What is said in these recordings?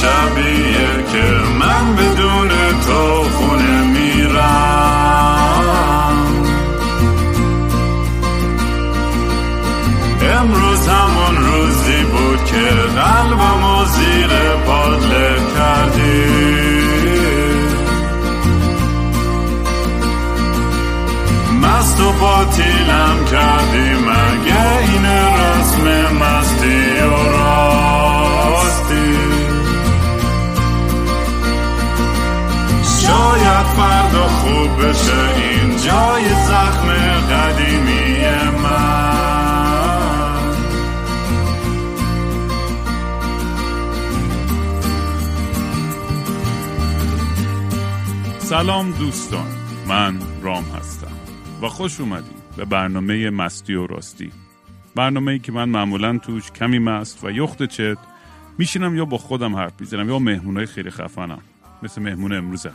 شبیه که من بدون تو خونه میرم. امروز همون روزی بود که قلبمو زیر پادله کردی. مست و باطیلم کردی سلام دوستان من رام هستم و خوش اومدید به برنامه مستی و راستی. برنامه ای که من معمولا توش کمی مست و یخت چت میشینم یا با خودم حرف می‌زنم یا مهمونای خیلی خفنم مثل مهمون امروزم.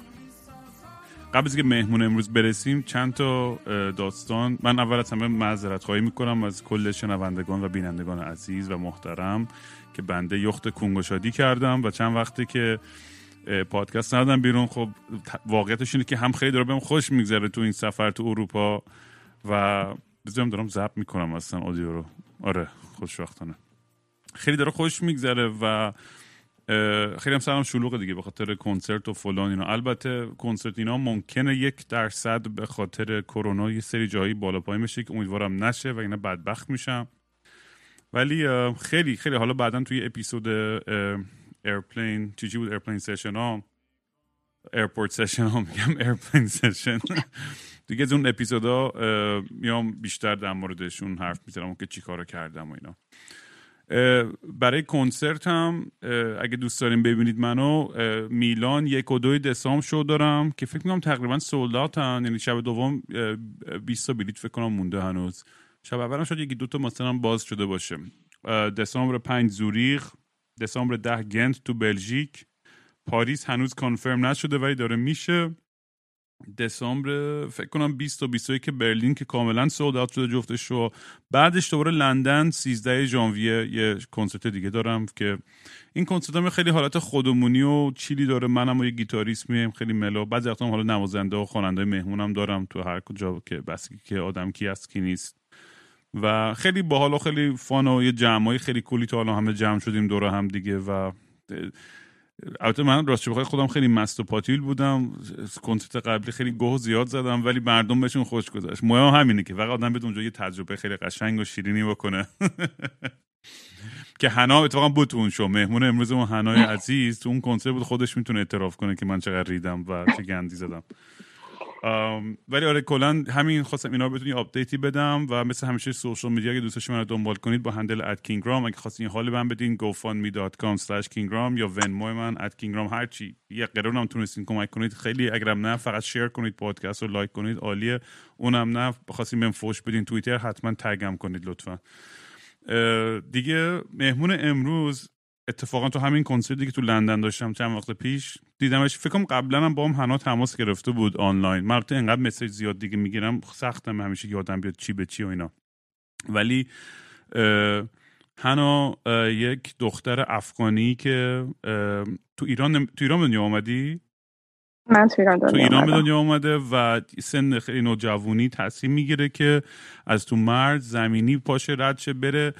قبل از که مهمون امروز برسیم چند تا داستان. من اول از همه معذرت خواهی می‌کنم از کل شنوندگان و بینندگان عزیز و محترم که بنده یخت کنگوشادی کردم و چند وقتی که پادکست ندادم بیرون. خب واقعیتش اینه که هم خیلی داره بهم خوش میگذره تو این سفر تو اروپا و بذارم دارم ضبط می‌کنم اصلا آدیو رو. آره خوشبختانه. خیلی داره خوش میگذره و خیلی هم سرم شلوغه دیگه به خاطر کنسرت و فلان اینا. البته کنسرت اینا ممکنه یک درصد به خاطر کرونا یه سری جایی بالا پایین بشه که امیدوارم نشه و اینا بدبخت میشم. ولی خیلی خیلی. حالا بعدا توی اپیزود airplane چی چی بود airplane session ها airport session ها میگم airplane session دیگه از اون اپیزودا میام بیشتر در موردشون حرف می‌زنم که چی کارو کردم و اینا. برای کنسرت هم اگه دوست داریم ببینید منو میلان یک و دوی دسامبر شو دارم که فکر می‌کنم تقریبا sold out ن یعنی شب دوم 20 تا بلیت فکر کنم مونده هنوز. شب اولم شاید یکی دوتا مثلا باز شده باشه. دسامبر 5 زوریخ. دسامبر ده گنت تو بلژیک. پاریس هنوز confirm نشده ولی داره میشه. دسامبر فکر کنم 20 تا 21 که برلین که کاملا sold شده جفتش رو. بعدش دوباره لندن 13 ژانویه یه کنسرت دیگه دارم که این کنسرت هم خیلی حالت خودمونی و chill ی داره. منم و یه گیتاریست میم خیلی mellow. بعضی وقتا حالا نوازنده و خواننده مهمونم دارم تو هر کجا که بس که آدم کی است کی نیست. و خیلی باحال و خیلی فان و یه جمعای خیلی کلی تا حالا همه جمع شدیم دور هم دیگه و البته من راستش بخوای خودم خیلی مست و پاتیل بودم کنسرت قبلی خیلی گوه زیاد زدم ولی مردم بهشون خوش گذشت. مهم همینه که فقط آدم بده اونجا یه تجربه خیلی قشنگ و شیرینی بکنه. که حنا اتفاقا بود تو اون شو. مهمون امروز اون حنای عزیز. تو اون کنسرت بود خودش می‌تونه اعتراف کنه که من چقدر ریدم و چه گندی زدم. ولی آره کلا همین خواستم اینا بتونی update ی بدم و مثل همیشه social media اگه دوستش من رو دنبال کنید با handle at King Raam. اگه خواستین حال من بدین gofundme.com slash kingram یا Venmo من at King Raam هر چی. یه قرون هم تونستین کمک کنید. خیلی اگرم نه فقط share کنید پادکست رو like کنید. عالیه. اونم نه بخواستین بهم فوش بدین توییتر حتما tag م کنید لطفا. دیگه مهمون امروز اتفاقا تو همین کنسرتی که تو لندن داشتم چند وقت پیش دیدمش فکر کنم قبلا هم با هم هنا تماس گرفته بود آنلاین. من البته انقدر message زیاد دیگه می‌گیرم سختم همیشه یادم بیاد چی به چی و اینا. ولی هنا یک دختر افغانی که تو ایران تو ایران دنیا آمدی من تو ایران دنیا, تو ایران به دنیا آمده و سن خیلی نوجوانی تصمیم می‌گیره که از تو مرد زمینی پاشه رد شه بره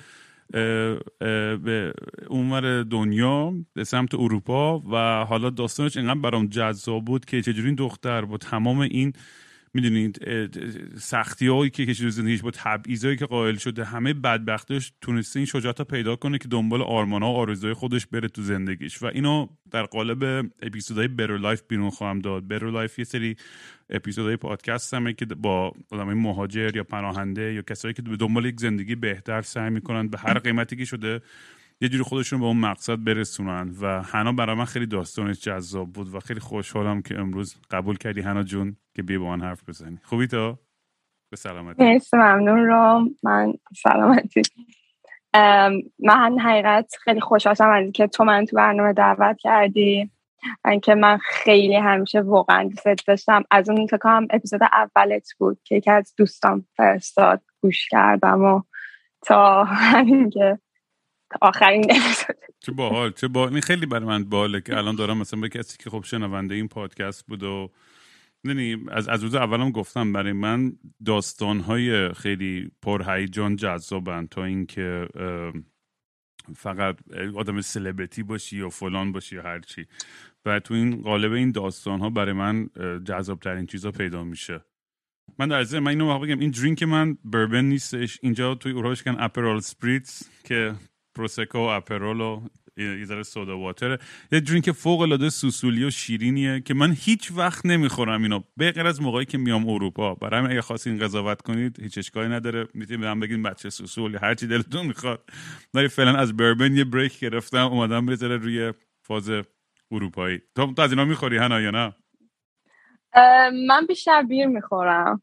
به اونور دنیا به سمت اروپا و حالا داستانش اینقدر برام جذاب بود که چجوری این دختر با تمام این می‌دونید سختی هایی که کشید زندگیش با تبعیضایی که قائل شده همه بدبختش تونسته این شجاعت پیدا کنه که دنبال آرمان ها و آرزوهای خودش بره تو زندگیش. و اینو در قالب اپیزودهای Better Life بیرون خواهم داد. Better Life یه سری اپیزودهای پادکستمه که با آدمای مهاجر یا پناهنده یا کسایی که دنبال یک زندگی بهتر سعی می‌کنن به هر قیمتی که شده یه جوری خودشون به اون مقصد برسونن و حنا برای من خیلی داستانش جذاب بود و خیلی خوشحالم که امروز قبول کردی. حنا جون که بیا با من حرف بزنی. خوبی تو به سلامتی. مرسی ممنون رو من سلامتی. من حقیقت خیلی خوشحالم از که تو من تو برنامه دعوت کردی که من خیلی همیشه واقعا دوست داشتم. از اون فکر کنم اپیزود اولت بود که یکی از دوستان فرستاد گوش کردم و تا همین که آخرین اپیزود. چه باحال چه با این خیلی برای من باله که الان دارم مثلا به کسی که خب شنونده این پادکست بود و از از روز اولم گفتم برای من داستانهای خیلی پرهیجان جذابن تا اینکه فقط آدم سلبریتی باشی یا فلان باشی یا هر چی. و تو این قالب این داستان ها برای من جذاب ترین چیزا پیدا میشه. من در من اینو بگم این drink من بربن نیستش. اینجا توی اروپا کن Aperol Spritz که prosecco و Aperol و یه ذره soda water. یه درینک فوق العاده سوسولی و شیرینیه که من هیچ وقت نمی‌خورم اینو. به غیر از موقعی که میام اروپا. برای همین اگه خواستین قضاوت کنید هیچ اشکالی نداره. می‌تونید بهم بگین بچه سوسول هر چی دلتون می‌خواد. ولی فعلا از بربن یه بریک گرفتم اومدم بذاره روی فاز اروپایی. تو, تو از اینا می‌خوری هنا یا نه؟ من بیشتر بیر می‌خورم.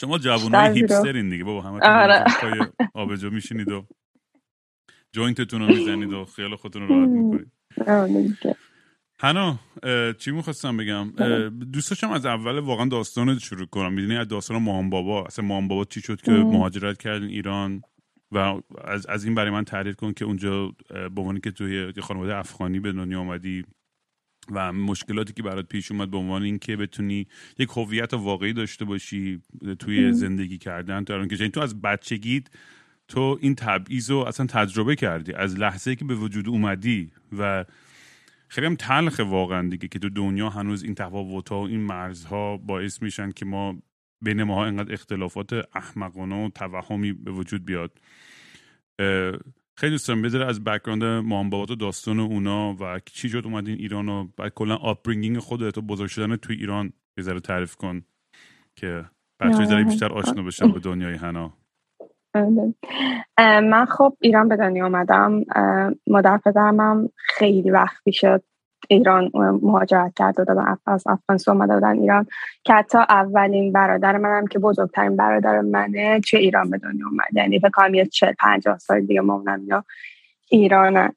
شما جوانای هیپسترین دیگه بابا همه آره. آبجو میشینید و جوینتتون رو می‌زنید و خیال خودتون رو راحت می‌کنید. هنا چی می‌خواستم بگم؟ دوست داشتم از اول واقعا داستان شروع کنم. می‌دونی از داستان مامان بابا. اصلا مامان بابا چی شد که مهاجرت کردین ایران و از, از این برای من تعریف کن که اونجا به عنوانی که توی خانواده افغانی به دنیا آمدی و مشکلاتی که برات پیش اومد به عنوان اینکه بتونی یک هویت واقعی داشته باشی توی زندگی کردن تو که تو از بچگیت تو این تبعیض رو اصلا تجربه کردی از لحظه که به وجود اومدی و خیلی هم تلخه واقعا دیگه که تو دنیا هنوز این تفاوت ها و این مرزها باعث میشن که ما بین ماها اینقدر اختلافات احمقانه و توهمی به وجود بیاد. خیلی دوست دارم یه ذره از background مام و داستان اونا و چی شد اومدین ایران و بعد کلا upbringing خودت و بزرگ شدن توی ایران یه ذره تعریف کن که بچه ذره بیشتر آشنا بشن به دنیای بله. من خب ایران به دنیا آمدم مادر خیلی وقت شد ایران مهاجرت کرده دادن از افغانستان اومده بودن ایران که حتی اولین برادر منم که بزرگترین برادر منه چه ایران به دنیا اومد. یعنی فکر کنم یه چل پنجاه سال دیگه مامونم یا ایرانن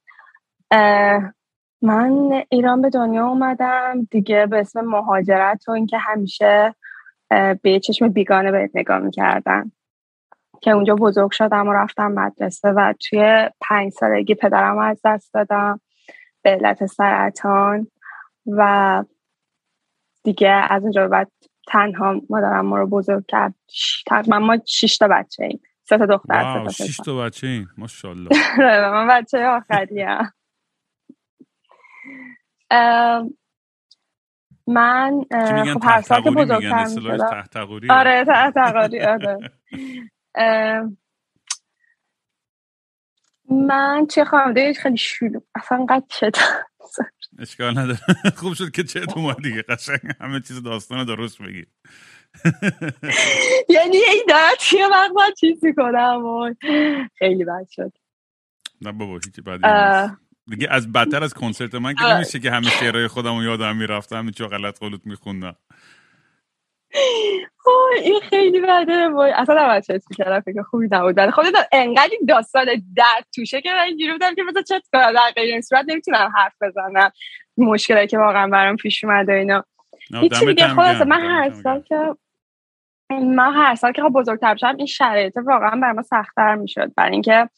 من ایران به دنیا اومدم دیگه به اسم مهاجرت و اینکه همیشه به چشم بیگانه بهت نگاه می‌کردن که اونجا بزرگ شدم و رفتم مدرسه و توی پنج سالگی پدرم از دست دادم به علت سرطان و دیگه از اونجا بعد تنها مادرم ما رو بزرگ کرد. تقریبا ما شش تا بچه ایم. سه تا دختر سه تا شش تا بچه ایم. ماشاءالله. آره، من بچه آخری من خب هر سال که بزرگتر آره تحتقاری آره. من چه خانواده خیلی شلو. اصلا قد شد اشکال نداره. خوب شد که چه اومد دیگه. قشنگ همه چیز داستان درست بگی. یعنی این دارد چیه وقت من چیزی کنم؟ خیلی بد شد. نه بابا هیچی بدی دیگه از بدتر از کنسرت من که نمیشه که همه شعرهای خودم رو یادم می‌رفتم همه چه غلط قلوت میخوندم. این خیلی بده. وای اصلا نباید چت می‌کردم فکر خوبی نبود. ولی خب انقدر داستان درد توشه که من اینجوری بودم که مثلا چت کنم در غیر این صورت نمی‌تونم حرف بزنم. مشکلی که واقعا برام پیش اومده اینا. هیچی دیگه خلاصه من هر سال که من هر سال که خب بزرگتر بشم این شرایط واقعا برای ما سختتر می‌شد. برای اینکه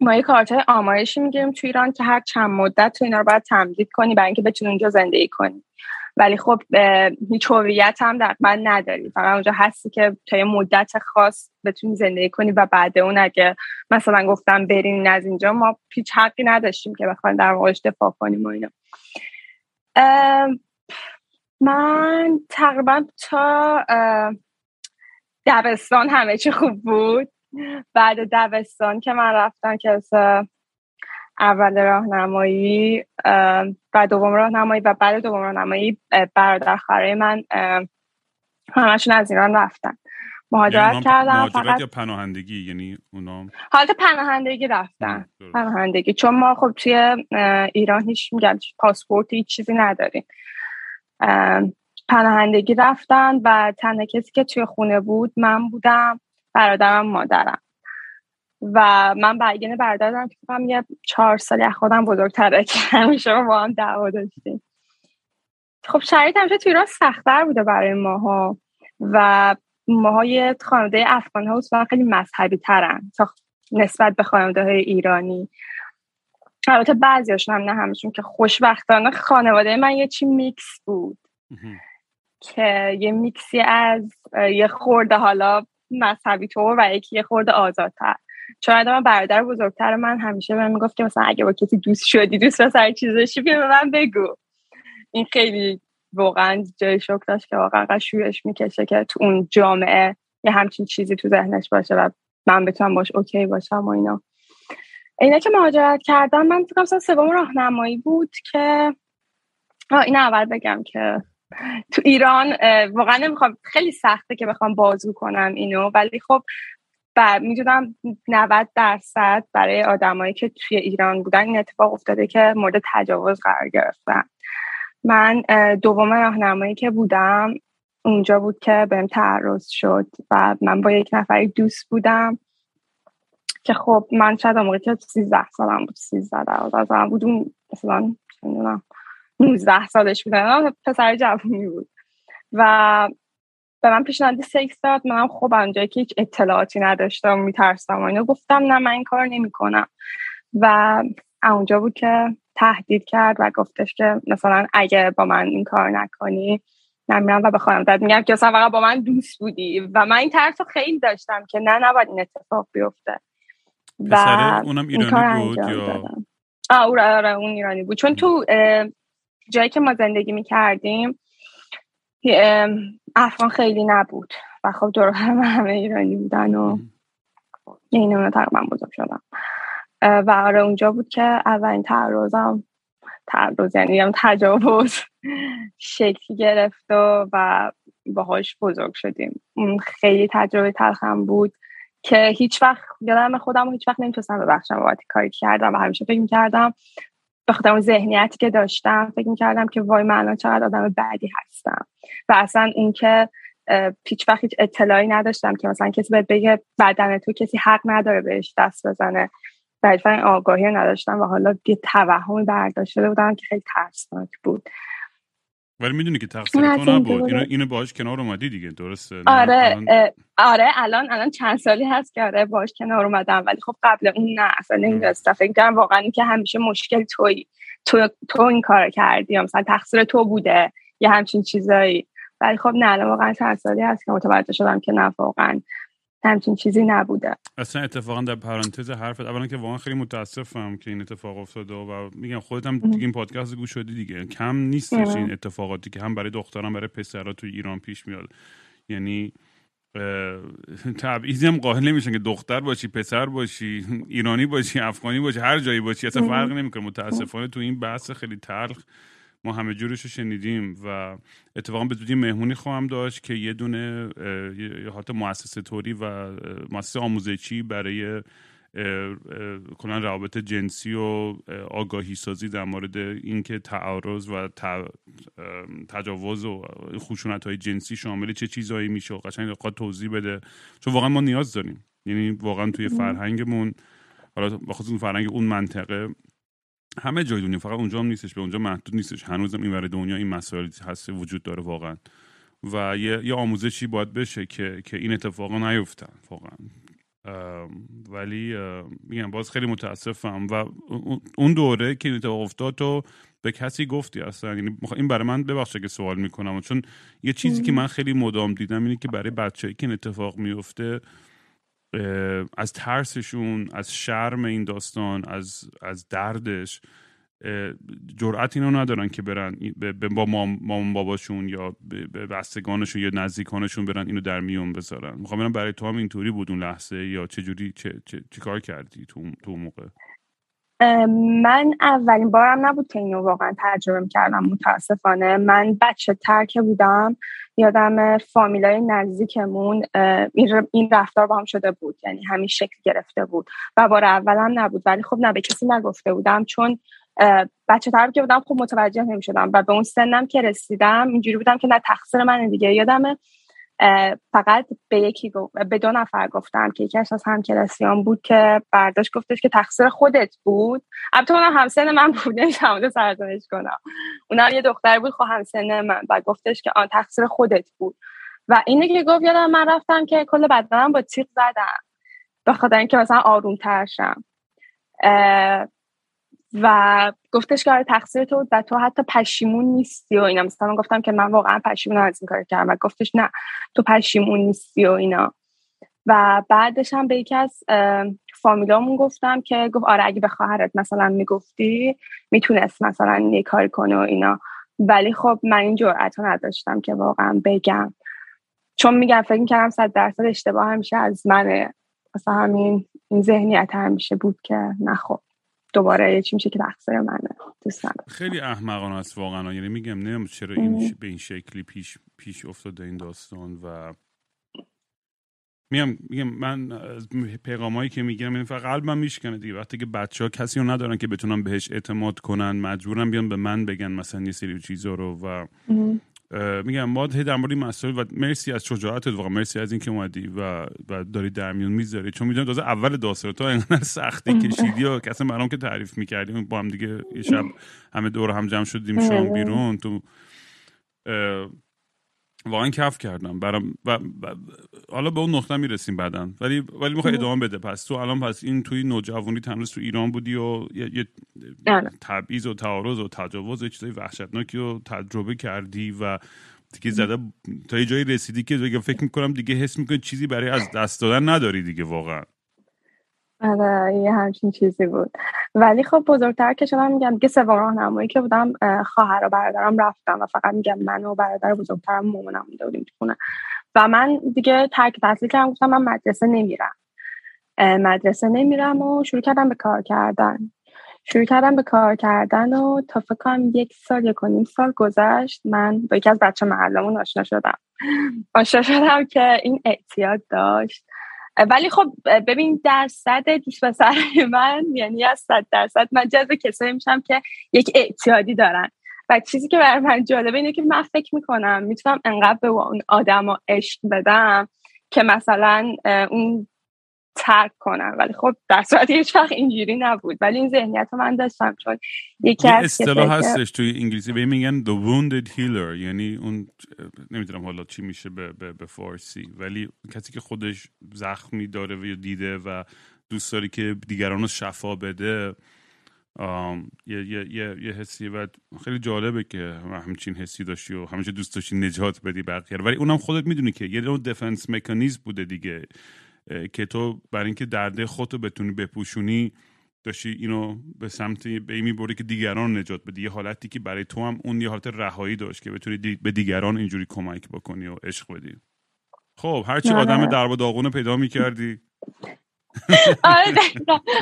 ما یه کارت آمایشی می‌گیریم تو ایران که هر چند مدت تو اینا رو باید تمدید کنی برای اینکه بتونی اونجا زندگی کنی. ولی خب هیچ هویت هم در من نداری. فقط اونجا هستی که تا یه مدت خاص بتونی زندگی کنی و بعد اون اگه مثلا گفتم برین از اینجا ما هیچ حقی نداشتیم که بخوایم در واقعش دفاع کنیم و اینا. من تقریبا تا دبستان همه چی خوب بود. بعد دبستان که من رفتم که اول راهنمایی و دوم راهنمایی و بعد دوم راهنمایی برادر خواهر من همشون از ایران رفتن. مهاجرت یعنی کردن فقط یا پناهندگی؟ یعنی اونا حالت پناهندگی رفتن. پناهندگی. چون ما خب توی ایران هیچ میگم پاسپورت هیچ چیزی نداریم. پناهندگی رفتن و تنها کسی که توی خونه بود من بودم برادرم مادرم. و من برادر دارم که فکرم یه چهار سالی از خودم بزرگتره که همیشه با هم دعوا داشتیم خب شرایط همیشه توی ایران سختتر بوده برای ماها و ماها یه خانواده افغان ها اصلا خیلی مذهبی ترن تا نسبت به خانواده های ایرانی. البته بعضیاشون هم نه همشون که خوشبختانه خانواده من یه چی میکس بود. که یه میکسی از یه خورده حالا مذهبی طور و یکی یه خورده آزادتر. چون من برادر بزرگتر من همیشه من می‌گفت که مثلا اگه با کسی دوست شدی دوست سر چیزشی بیا به من بگو. این خیلی واقعا جای شک داشت که واقعا شویش می‌کشه که تو اون جامعه یه همچین چیزی تو ذهنش باشه و من بتونم باش اوکی باشم و اینا. اینا که مهاجرت کردم من فکر کنم سوم راهنمایی بود که این اول بگم که تو ایران واقعا نمی‌خوام خیلی سخته که بخوام بازو کنم اینو ولی خب می‌دونم 90 درصد برای آدمایی که توی ایران بودن این اتفاق افتاده که مورد تجاوز قرار گرفتن. من دوم راهنمایی که بودم اونجا بود که بهم تعرض شد و من با یک نفری دوست بودم که خب من شاید موقعی که 13 سالم بود 13 12 بود اون مثلا 19 سالش بودن پسر جوونی بود. و به من پیشنهاد سکس داد. منم خب اونجایی که هیچ اطلاعاتی نداشتم میترسم و اینو گفتم نه من این کار نمی‌کنم. و اونجا بود که تهدید کرد و گفتش که مثلا اگه با من این کار نکنی نمیرم و به خانم داد میگم که اصلا فقط با من دوست بودی. و من این ترس رو خیلی داشتم که نه نباید این اتفاق بیفته. و اونم ایرانی بود یا؟ آه آره اون ایرانی بود. چون تو جایی که ما زندگی می‌کردیم افغان خیلی نبود و خب دور هم همه ایرانی بودن و این اونو تقریبا بزرگ شدم و آره اونجا بود که اولین تعرضم تعرض یعنی تجاوز شکلی گرفت و, و باهاش بزرگ شدیم. خیلی تجربه تلخم بود که هیچ وقت یادم خودم هیچ وقت نمی‌تونستم ببخشم بابت کاری کردم و همیشه فکر کردم به خودم ذهنیتی که داشتم فکر کردم که وای من الان چقدر آدم بعدی هستم. و اصلا اینکه پیچ وقت هیچ اطلاعی نداشتم که مثلا کسی باید بگه بدن تو کسی حق نداره بهش دست بزنه. و آگاهی نداشتم و حالا یه توهمی برداشته بودم که خیلی ترسناک بود. ولی می‌دونی که تقصیر تو نبود. اینو اینو باهاش کنار اومدی دیگه درسته؟ آره الان... آره الان الان چند سالی هست که آره باهاش کنار اومدم. ولی خب قبل اون نه اصلا نمی‌دونستم فکر کردم واقعا که همیشه مشکل توی تو تو این کار کردی مثلا تقصیر تو بوده یه همچین چیزایی. ولی خب نه الان واقعا چند سالی هست که متوجه شدم که نه واقعا. همچین چیزی نبوده. اصلا اتفاقا در پرانتز حرفت اولا که واقعا خیلی متاسفم که این اتفاق افتاده و میگم خودت هم دیگه این پادکست گوش شدی دیگه. کم نیستش این اتفاقاتی که هم برای دختران برای پسرها توی ایران پیش میاد. یعنی تبعیضی هم قائل نمیشن که دختر باشی پسر باشی ایرانی باشی افغانی باشی هر جایی باشی اصلا فرق نمی‌کنه. متاسفانه تو این بحث خیلی تلخ ما همه جورش رو شنیدیم و اتفاقا به زودی مهمونی خواهم داشت که یه دونه یه حالت مؤسسه طوری و مؤسسه آموزشی برای کلا روابط جنسی و آگاهی سازی در مورد اینکه تعارض و تجاوز و خشونت های جنسی شامل چه چیزهایی میشه و قشنگ توضیح بده. چون واقعا ما نیاز داریم. یعنی واقعا توی فرهنگمون حالا بخاطر فرهنگ اون منطقه همه جای دنیا فقط اونجا هم نیستش به اونجا محدود نیستش. هنوزم این دنیا این مسائل هست وجود داره واقعا. و یه, یه آموزشی باید بشه که که این اتفاقا نیفتن واقعا. ولی میگم باز خیلی متاسفم. و اون دوره که این اتفاق افتاد تو به کسی گفتی اصلا؟ یعنی این برای من ببخشه که سوال می‌کنم. چون یه چیزی که من خیلی مدام دیدم اینه که برای بچه‌ای که این اتفاق میفته از ترسشون از شرم این داستان از, از دردش جرأت اینو ندارن که برن با مام باباشون یا به بستگانشون یا نزدیکانشون برن اینو در میون بذارن. می‌خوام برای تو هم اینطوری بود اون لحظه یا چه جوری چه, چه, کار کردی تو تو موقع؟ من اولین بارم نبود که اینو واقعا تجربه کردم متاسفانه. من بچه ترکه بودم یادم فامیلای نزدیکمون این رفتار با هم شده بود. یعنی همین شکل گرفته بود. و بار اولم نبود. ولی خب نه به کسی نگفته بودم. چون بچه تر که بودم خب متوجه نمی شدم و به اون سنم که رسیدم اینجوری بودم که نه تقصیر من دیگه. یادمه فقط به یکی به دو نفر گفتم که یکیش از همکلاسیان بود که برداشت گفتش که تقصیر خودت بود. البته اونم همسن من بود نمی‌تونم سرزنش کنم. اونم یه دختر بود خب همسن من. و گفتش که آن تقصیر خودت بود. و اینه که گفت یادم من رفتم که کل بدنم با تیغ زدم. به خاطر اینکه مثلا آروم ترشم و گفتش که آره تقصیر تو و تو حتی پشیمون نیستی و اینا. مثلا من گفتم که من واقعا پشیمون از این کار کردم و گفتش نه تو پشیمون نیستی و اینا. و بعدش هم به یکی از فامیلامون گفتم که گفت آره اگه به خواهرت مثلا می‌گفتی می‌تونست مثلا یه کاری کنه و اینا. ولی خب من این جرأت نداشتم که واقعا بگم. چون میگم فکر کردم صد درصد اشتباه همیشه از منه. مثلا همین این ذهنیت همیشه بود که نه خب. دوباره یه چی میشه که تقصیر منه. دوست خیلی احمقانه است واقعا. یعنی میگم نه چرا این به این شکلی پیش پیش افتاده این داستان و میگم میگم من پیغامایی که می‌گیرم این فقط قلبم میشکنه دیگه. وقتی که بچه ها کسی رو ندارن که بتونن بهش اعتماد کنن مجبورن بیان به من بگن مثلا یه سری چیزا رو و میگم ما هی در مورد مسائل و مرسی از شجاعتت واقعا مرسی از اینکه اومدی و و داری در میون می‌ذاری چون می‌دونم تازه اول داستان تو انقدر سختی کشیدی و کسی برام که تعریف می‌کردیم با هم دیگه یه شب همه دور هم جمع شدیم شام بیرون تو واقعا کف کردم. برام و, حالا به اون نقطه می‌رسیم بعدا. ولی ولی می‌خوای ادامه بده. پس تو الان پس این توی نوجوانی تنها تو ایران بودی و یه, آره. تبعیض و تعارض و تجاوز و چیزای وحشتناکی رو تجربه کردی و دیگه زده تا یه جایی رسیدی که فکر می‌کنم دیگه حس می‌کنی چیزی برای از دست دادن نداری دیگه واقعا. آره یه همچین چیزی بود. ولی خب بزرگتر که شدم میگم دیگه سوم راهنمایی که بودم خواهر و برادرم رفتم و فقط میگم من و برادر بزرگترم مامانم مونده بودیم تو خونه. و من دیگه ترک تحصیل کردم گفتم من مدرسه نمیرم. مدرسه نمیرم و شروع کردم به کار کردن. شروع کردم به کار کردن و تا یک سال یک و نیم سال گذشت من با یکی از بچه محلمون آشنا شدم. آشنا شدم که این اعتیاد داشت. ولی خب ببین درصد دوست پسر من یعنی از صد درصد من جذب کسایی میشم که یک اعتیادی دارن. و چیزی که برای من جالبه اینه که من فکر می‌کنم می‌تونم انقدر به اون آدم عشق بدم که مثلا اون ترک کنم. ولی خب در صورت هیچ وقت اینجوری نبود. ولی این ذهنیت رو من داشتم چون یکی از اصطلاح هستش توی انگلیسی. به میگن the wounded healer. یعنی اون نمی‌دونم حالا چی میشه به, به, به فارسی. ولی کسی که خودش زخمی داره و دیده و دوست داری که دیگران رو شفا بده یه, یه, یه, یه حسی. و خیلی جالبه که همچین حسی داشتی و همیشه دوست داشتی نجات بدی بقیه ولی اونم خودت می‌دونی که یه نوع دفنس مکانیزم بوده دیگه. که تو برای اینکه درده خودتو بتونی بپوشونی داشتی اینو به سمت به این می‌بری که دیگران نجات بدی. یه حالتی که برای تو هم اون یه حالت رهایی داشت که بتونی به دیگران اینجوری کمک بکنی و عشق بدی. خب هرچی. آدم در و داغونه پیدا می‌کردی. آره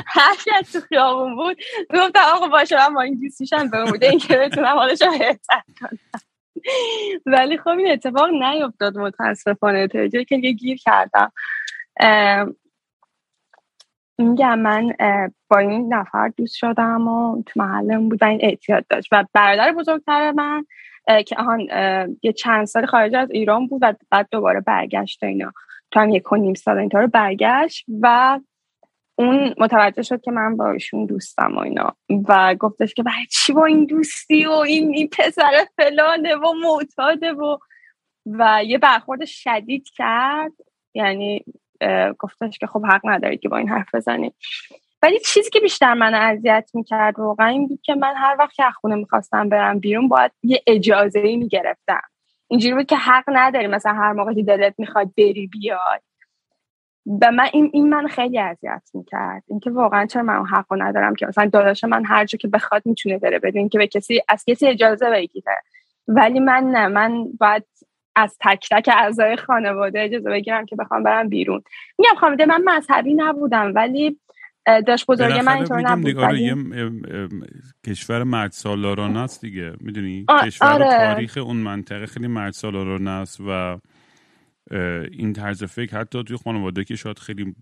هرچی از تو خیابون بود گفتم آقا باشه من با این دوستیشم بوده این که بتونم حالش رو بهتر کنم. ولی خب این اتفاق نیفتاد متاسفانه. تا که گیر کردم. میگم من با این نفر دوست شدم و تو محلم بود و این اعتیاد داشت. و برادر بزرگتر من که آهان یه چند سال خارج از ایران بود و بعد دوباره برگشت اینا. تو هم یک و نیم سال اینطور برگشت و اون متوجه شد که من با دوستم و اینا. و گفتش که برای چی با این دوستی و این, این پسر فلانه و معتاده و و یه برخورد شدید کرد. یعنی گفتش که خب حق ندارید که با این حرف بزنید ولی چیزی که بیشتر من اذیت می‌کرد واقعا این بود که من هر وقت که خونه می‌خواستم برم بیرون باید یه اجازه ای می‌گرفتم. اینجوری بود که حق نداری مثلا هر موقع که دلت می‌خواد بری بیای. و من این, این من خیلی اذیت می‌کرد. اینکه واقعا چرا من حق ندارم که مثلا داداش من هر جا که بخواد می‌تونه بره بدون که به کسی از کسی اجازه بگیره. ولی من نه من باید از تک تک اعضای خانواده اجازه بگیرم که بخوام برم بیرون. میگم خانواده من مذهبی نبودم ولی داشت بزرگ من اینطور نبود. آره یه کشور مرد سالارانه است دیگه. می‌دونی؟ کشور آره. تاریخ اون منطقه خیلی مرد است و این طرز فکر حتی توی خانواده که شاید خیلی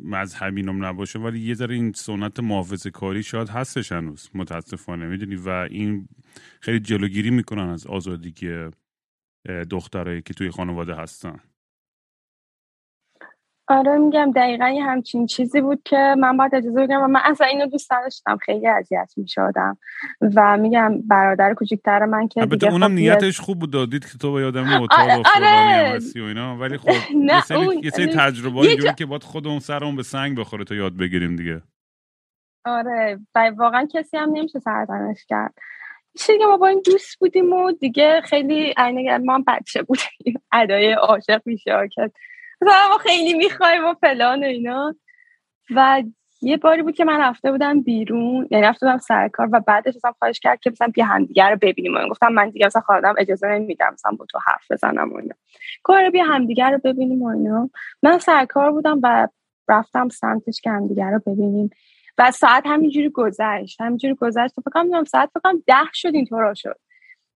مذهبی نم نباشه ولی یه ذره این سنت محافظه کاری شاید هستش هنوز متاسفانه. می‌دونی؟ و این خیلی جلوگیری می‌کنن از آزادی که دخترایی که توی خانواده هستن؟ آره میگم دقیقا یه همچین چیزی بود که من باید اجازه بگم و من اصلا اینو دوست نداشتم. خیلی اذیت می‌شدم. و میگم برادر کوچیکتر من که البته اونم خب نیتش خوب بود دادید که تو با یادم اتاق آره, آره. و اینا. ولی خب یه سری, اون- یه سری یه تجربه جا- اینجوری که باید خودمون سرمون به سنگ بخوره تا یاد بگیریم دیگه. آره. و واقعا کسی هم نمیشه سرزنش کرد. که ما با این دوست بودیم و دیگه خیلی عینه ما هم بچه بودیم ادای عاشق میشه که. مثلا ما خیلی می‌خوایم و فلان و اینا. و یه باری بود که من رفته بودم بیرون یعنی رفته بودم سر کار و بعدش اصلا خواهش کرد که مثلا بیا همدیگه رو ببینیم. و گفتم من دیگه مثلا خودم اجازه نمیدم مثلا با تو حرف بزنم و اینا. آره بیا همدیگه رو ببینیم و اینا. من سر کار بودم و رفتم سمتش که همدیگه رو ببینیم. و ساعت همینجوری گذشت. همینجوری گذشت و فکر کنم ساعت فکر ده شد اینطورا شد.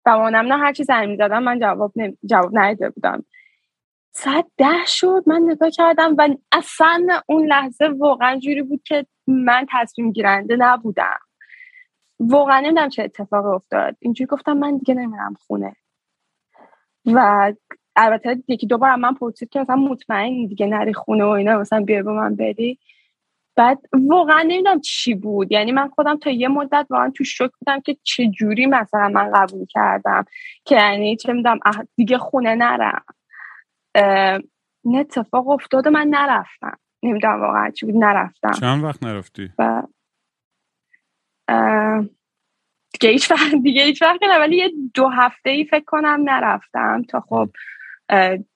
و مامانم نه هر چی زنگ می‌زدم من جواب نمی... جواب نداده بودم. ساعت ده شد من نگاه کردم و اصلا اون لحظه واقعا جوری بود که من تصمیم گیرنده نبودم. واقعا نمی‌دونم چه اتفاقی افتاد. اینجوری گفتم من دیگه نمیرم خونه. و البته یکی دو بار من پرسید که مثلا مطمئن دیگه نری خونه و اینا مثلا بیا با من بری بعد واقعا نمی‌دونم چی بود. یعنی من خودم تا یه مدت واقعا تو شک بودم که چه جوری مثلا من قبول کردم که یعنی چه می‌دونم دیگه خونه نرم. این اتفاق افتاد و من نرفتم. نمی‌دونم واقعا چی بود نرفتم. چند وقت نرفتی؟ و دیگه هیچ وقت دیگه هیچ وقت نه ولی یه دو هفته ای فکر کنم نرفتم تا خب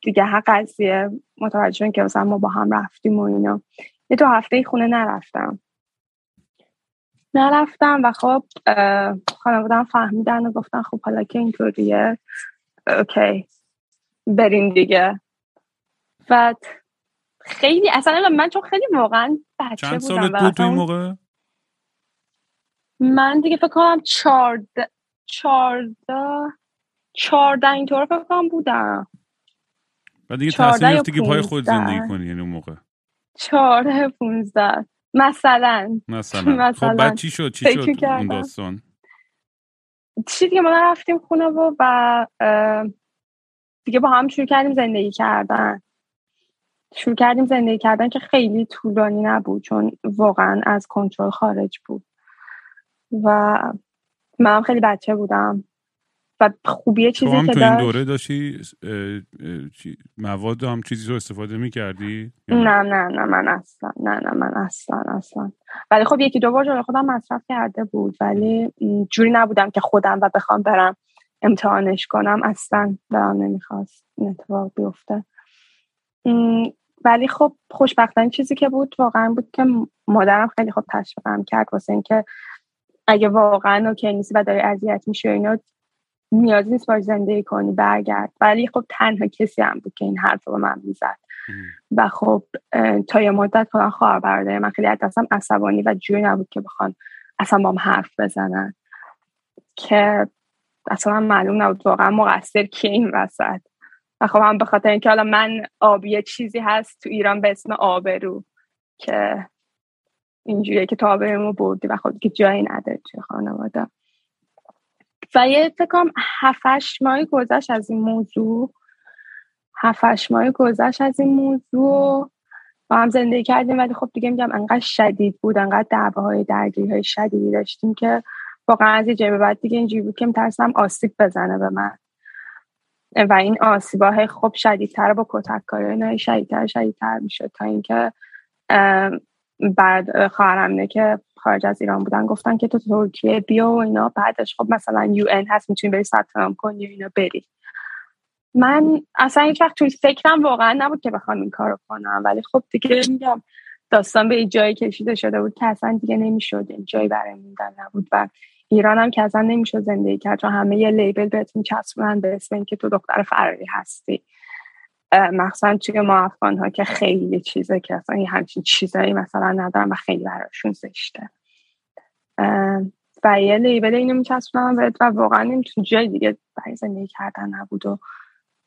دیگه هر قضیه متوجه که مثلا ما با هم رفتیم و اینا. یه دو هفته خونه نرفتم. نرفتم و خب خانوادم فهمیدن و گفتن خب حالا که اینطوریه اوکی بریم دیگه. و خیلی اصلا من چون خیلی واقعا بچه چند بودم سالت بود تو این موقع؟ من دیگه فکر کنم چارده چارده چارده اینطور فکر کنم بودم. و دیگه تصمیم گرفتی که پای خود. زندگی کنی یعنی اون موقع. چهارده پونزده. مثلا. مثلا. خب مثلا. بعد چی شد؟ چی شد اون. داستان؟ چی دیگه ما رفتیم خونه و و دیگه با هم شروع کردیم زندگی کردن. شروع کردیم زندگی کردن که خیلی طولانی نبود چون واقعا از کنترل خارج بود. و منم خیلی بچه بودم. و خوبی تو چیزی که تو این دوره داشتی مواد هم چیزی رو استفاده می‌کردی نه؟ نه نه من اصلا نه نه من اصلا اصلا. ولی خب یکی دو بار جلوی خودم مصرف کرده بود ولی جوری نبودم که خودم و بخوام برم امتحانش کنم. اصلا دارم نمی‌خواست این اتفاق بیفته. ولی خب خوشبختانه چیزی که بود واقعا بود که مادرم خیلی خوب تشویقم کرد واسه اینکه اگه واقعا اوکی نیستی و داری اذیت میشه اینا نیازی نیست باش زندگی کنی برگرد. ولی خب تنها کسی هم بود که این حرف رو من می‌زد. و خب تا یه مدت کلا خواهر برادر من خیلی دستم عصبانی و جوری نبود که بخوان اصلا با هم حرف بزنن. که اصلا معلوم نبود واقعا مقصر کیه این وسط. و خب هم به خاطر اینکه حالا من آبی چیزی هست تو ایران به اسم آبرو که اینجوریه که تو آبرومو بردی و خب که جایی نداره توی خانواده. و یه فکر کنم هفتش ماهی گذشت از این موضوع. هفتش ماهی گذشت از این موضوع. با هم زندگی کردیم ولی خب دیگه میگم انقدر شدید بود انقدر دعواهای درگیری های شدیدی داشتیم که واقعا از یه به بعد دیگه اینجوری بود که میترسم آسیب بزنه به من. و این آسیباه خب شدیدتر با کتک کاری شدیدتر شدیدتر می‌شد تا اینکه بعد خواهرم که خارج از ایران بودن. گفتن که تو ترکیه بیا و اینا. بعدش خب مثلا یو ان هست می‌تونی بری ثبت نام کنی و اینا بری. من اصلا هیچ وقت توی فکرم واقعا نبود که بخوام این کارو کنم. ولی خب دیگه میگم داستان به این جایی کشیده شده بود که اصلا دیگه نمی‌شد. این جایی برای موندن نبود. و ایران هم که اصلا نمی‌شد زندگی کرد. چون همه یه لیبل بهت میچسبونن به اسم اینکه تو دختر فراری هستی. مخصوصا توی ما افغان ها که خیلی چیزه که اصلا همچین چیزایی مثلا ندارن و خیلی براشون زشته. و یه لیبل اینو میچسبونن بهت و واقعا نمیتون جای دیگه برای زندگی کردن نبود و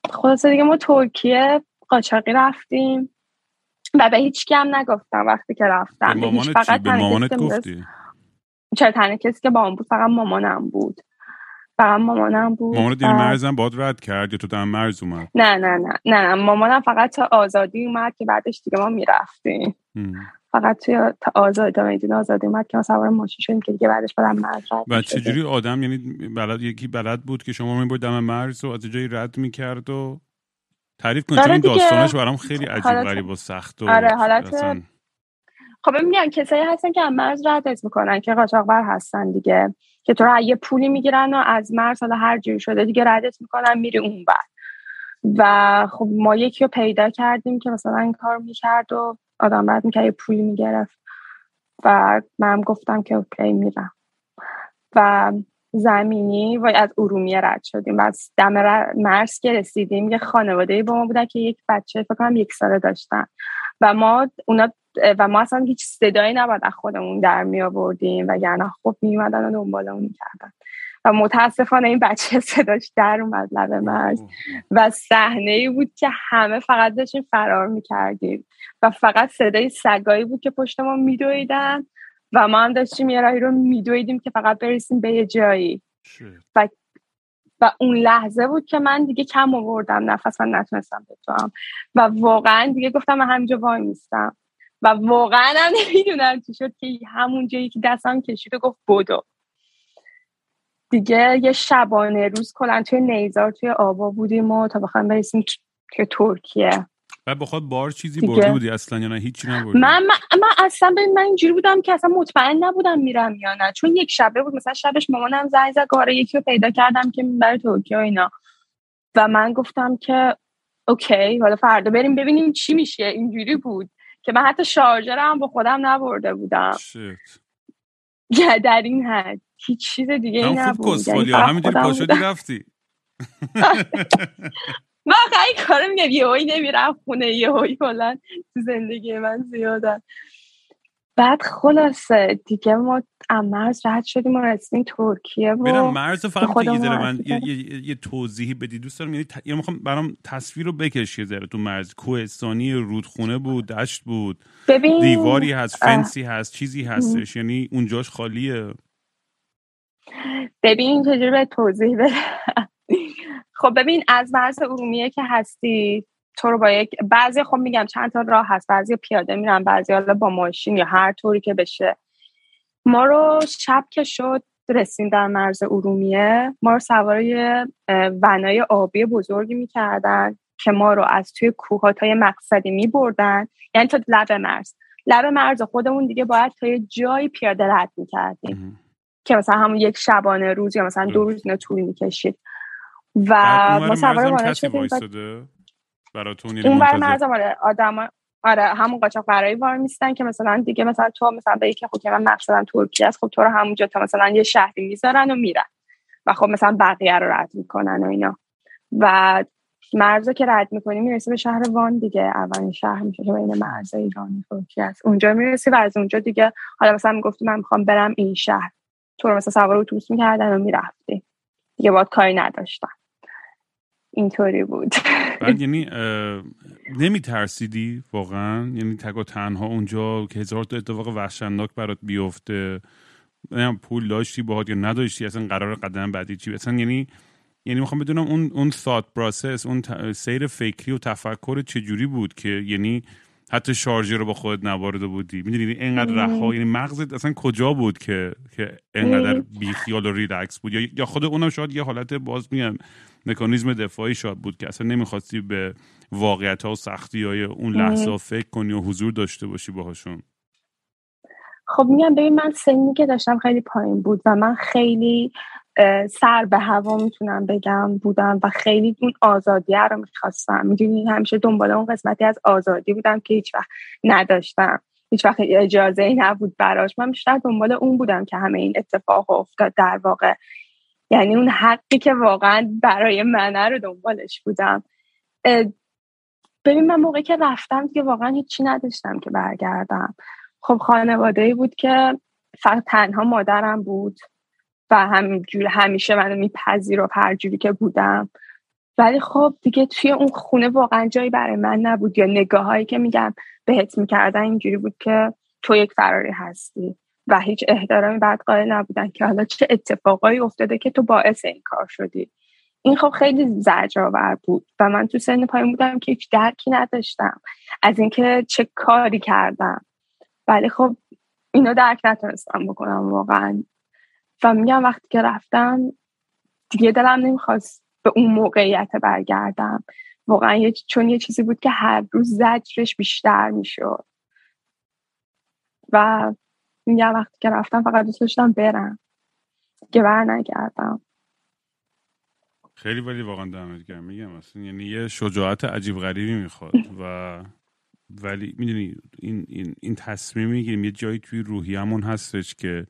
خلاصه دیگه ما ترکیه قاچاقی رفتیم. و به هیچ هم نگفتم وقتی که رفتم. به هیچ مامانت؟ فقط به مامانت گفتی؟ چرا تنها کسی که با اون بود فقط مامانم بود. فقط مامانم بود مامان دیر مرزم باد رد کرد یا تو دم مرز اومد؟ نه نه نه نه نه. مامانم فقط تا آزادی اومد که بعدش دیگه ما می‌رفتیم. فقط توی تا آزادی تا میدون آزادی اومد که ما سوار ماشین شدیم که دیگه بعدش بدم مرز و چجوری آدم یعنی بلد یکی بلد بود که شما می‌برد دم مرز و از جایی رد می‌کرد و تعریف کنید چون این داستانش برام خیلی عجیب غریب و سخت و آره حالت خب میگن کسایی هستن که از مرز ردت می‌کنن که قاچاقبر هستن دیگه که تو یه پولی می‌گیرن و از مرز حالا هر جوری شده دیگه ردت می‌کنن میری اون بر و خب ما یکی رو پیدا کردیم که مثلا این کار می‌کرد و آدم رد می‌کرد یه پولی می‌گرفت و من گفتم که اوکی میرم. و زمینی و از ارومیه رد شدیم. و از دم مرز که رسیدیم یه خانواده با ما بودن که یک بچه فکر کنم یک ساله داشتن. و ما اونا و ما اصلا هیچ صدایی نباید از خودمون در می آوردیم و یعنی خب می اومدن و دنبالمون می‌کردن. و متاسفانه این بچه صداش در اومد لب مرز و صحنه ای بود که همه فقط داشتیم فرار می‌کردیم. و فقط صدای سگایی بود که پشت ما میدویدن و ما هم داشتیم یه راهی رو میدویدیم که فقط برسیم به یه جایی. و و اون لحظه بود که من دیگه کم آوردم نفس من نتونستم بتوام. و واقعا دیگه گفتم من همینجا وای میستم. و واقعا هم نمی‌دونم چی شد که همون جایی که دستم کشید و گفت بودو دیگه یه شبانه روز کلا توی نیزار توی آبا بودیم و تا بخوام برسیم توی ترکیه. و بخواد بار چیزی بردی بودی اصلا یا نه؟ هیچی نبردی؟ من, من, من اصلا ببین من اینجوری بودم که اصلا مطمئن نبودم میرم یا نه. چون یک شبه بود. مثلا شبش مامانم زنگ زد آره یکی رو پیدا کردم که برای ترکیه و اینا. و من گفتم که اوکی حالا فردا بریم ببینیم چی میشه. اینجوری بود که من حتی شارژرم با خودم نبرده بودم. در این حد. هیچ چیز دیگه ای نبود. یعنی همینجوری پاشدی رفتی. من خیلی کارو میگم یه هایی نمیرم خونه یه هایی کلا تو زندگی من زیادن بعد خلاصه دیگه ما مرز رد شدیم و رسیدیم ترکیه و مرز فقط یه من یه, یه،, یه توضیحی بدی. دوست دارم یعنی ت... یعنی می‌خوام برام تصویر رو بکشی ذره تو مرز. کوهستانی رودخونه بود دشت بود. ببین دیواری هست فنسی هست چیزی هستش. یعنی اونجاش خالیه. ببین چجوری به توضیح بده خب ببین از مرز ارومیه که هستی تو رو با یک بعضی خب میگم چند تا راه هست. بعضی پیاده میرن بعضی حالا با ماشین یا هر طوری که بشه. ما رو شب که شد رسیم در مرز ارومیه ما رو سوار ونای آبی بزرگی می‌کردن که ما رو از توی کوهاتای مقصدی میبردن. یعنی تا لب مرز. لب مرز خودمون دیگه باید تا یه جایی پیاده رد می‌کردیم. که مثلا همون یک شبانه روز یا مثلا دو روز اینا طول می‌کشید. و ما سوار شدیم براتون یعنی اون بر مرز آره آدم آره همون قاچاق برای وار میستن که مثلا دیگه مثلا تو مثلا به یکی خب که من مقصدم ترکیه است خب تو رو همونجا تا مثلا یه شهری می‌ذارن و میرن. و خب مثلا بقیه رو رد می‌کنن و اینا. و مرز که رد می‌کنی می‌رسی به شهر وان دیگه. اولین شهر میشه که بین مرز ایران و ترکیه است. اونجا می‌رسی و از اونجا دیگه حالا مثلا می‌گفتی من می‌خوام برم این شهر. تو رو مثلا سوار اتوبوس می‌کردن و می‌رفتی. دیگه باید کاری نداشتن. اینطوری بود. بعد یعنی نمی ترسیدی واقعا؟ یعنی تک تنها اونجا که هزار تا اتفاق وحشتناک برات بیفته پول داشتی باهات یا نداشتی؟ اصلا قرار قدم بعدی چی؟ اصلا یعنی یعنی می‌خوام بدونم اون اون thought process اون سیر فکری و تفکر چجوری بود که یعنی حتی شارژر رو با خودت نوارده بودی. می‌دونی یعنی اینقدر رها یعنی مغزت اصلا کجا بود که که اینقدر بیخیال و ریلکس بود؟ یا یا خود اونم شاید یه حالت باز میگم مکانیزم دفاعی شاد بود که اصلا نمی‌خواستی به واقعیت ها و سختی های اون لحظه فکر کنی و حضور داشته باشی باهاشون. خب میگم ببین من سنی که داشتم خیلی پایین بود و من خیلی سر به هوا می‌تونم بگم بودم و خیلی اون آزادی رو می‌خواستم. می‌دونی همیشه دنبال اون قسمتی از آزادی بودم که هیچ وقت نداشتم. هیچ وقت اجازه ای نبود براش. من بیشتر دنبال اون بودم که همه این اتفاق افتاد در واقع. یعنی اون حقی که واقعا برای منه رو دنبالش بودم. ببین من موقعی که رفتم دیگه واقعا هیچی نداشتم که برگردم. خب خانواده ای بود که فقط تنها مادرم بود. و همینجور همیشه منو میپذیر و هر جوری که بودم. ولی خب دیگه توی اون خونه واقعا جایی برای من نبود. یا نگاه هایی که میگم بهت می‌کردن اینجوری بود که تو یک فراری هستی و هیچ احترامی بعد قائل نبودن که حالا چه اتفاقایی افتاده که تو باعث این کار شدی. این خب خیلی زجرآور بود و من تو سن پایین بودم که هیچ درکی نداشتم. از اینکه چه کاری کردم. ولی خب اینو درک نتونستم بکنم واقعا. و میگم وقتی که رفتم دیگه دلم نمی‌خواست به اون موقعیت برگردم. واقعا یه چون یه چیزی بود که هر روز زجرش بیشتر می‌شد. و میگم وقتی که رفتم فقط دوست داشتم برم. که بر نگردم. خیلی ولی واقعا دمت گرم. میگم اصلا یعنی یه شجاعت عجیب غریبی می‌خواد. و ولی می‌دونی این این این تصمیم می‌گیریم یه جایی توی روحیمون هستش که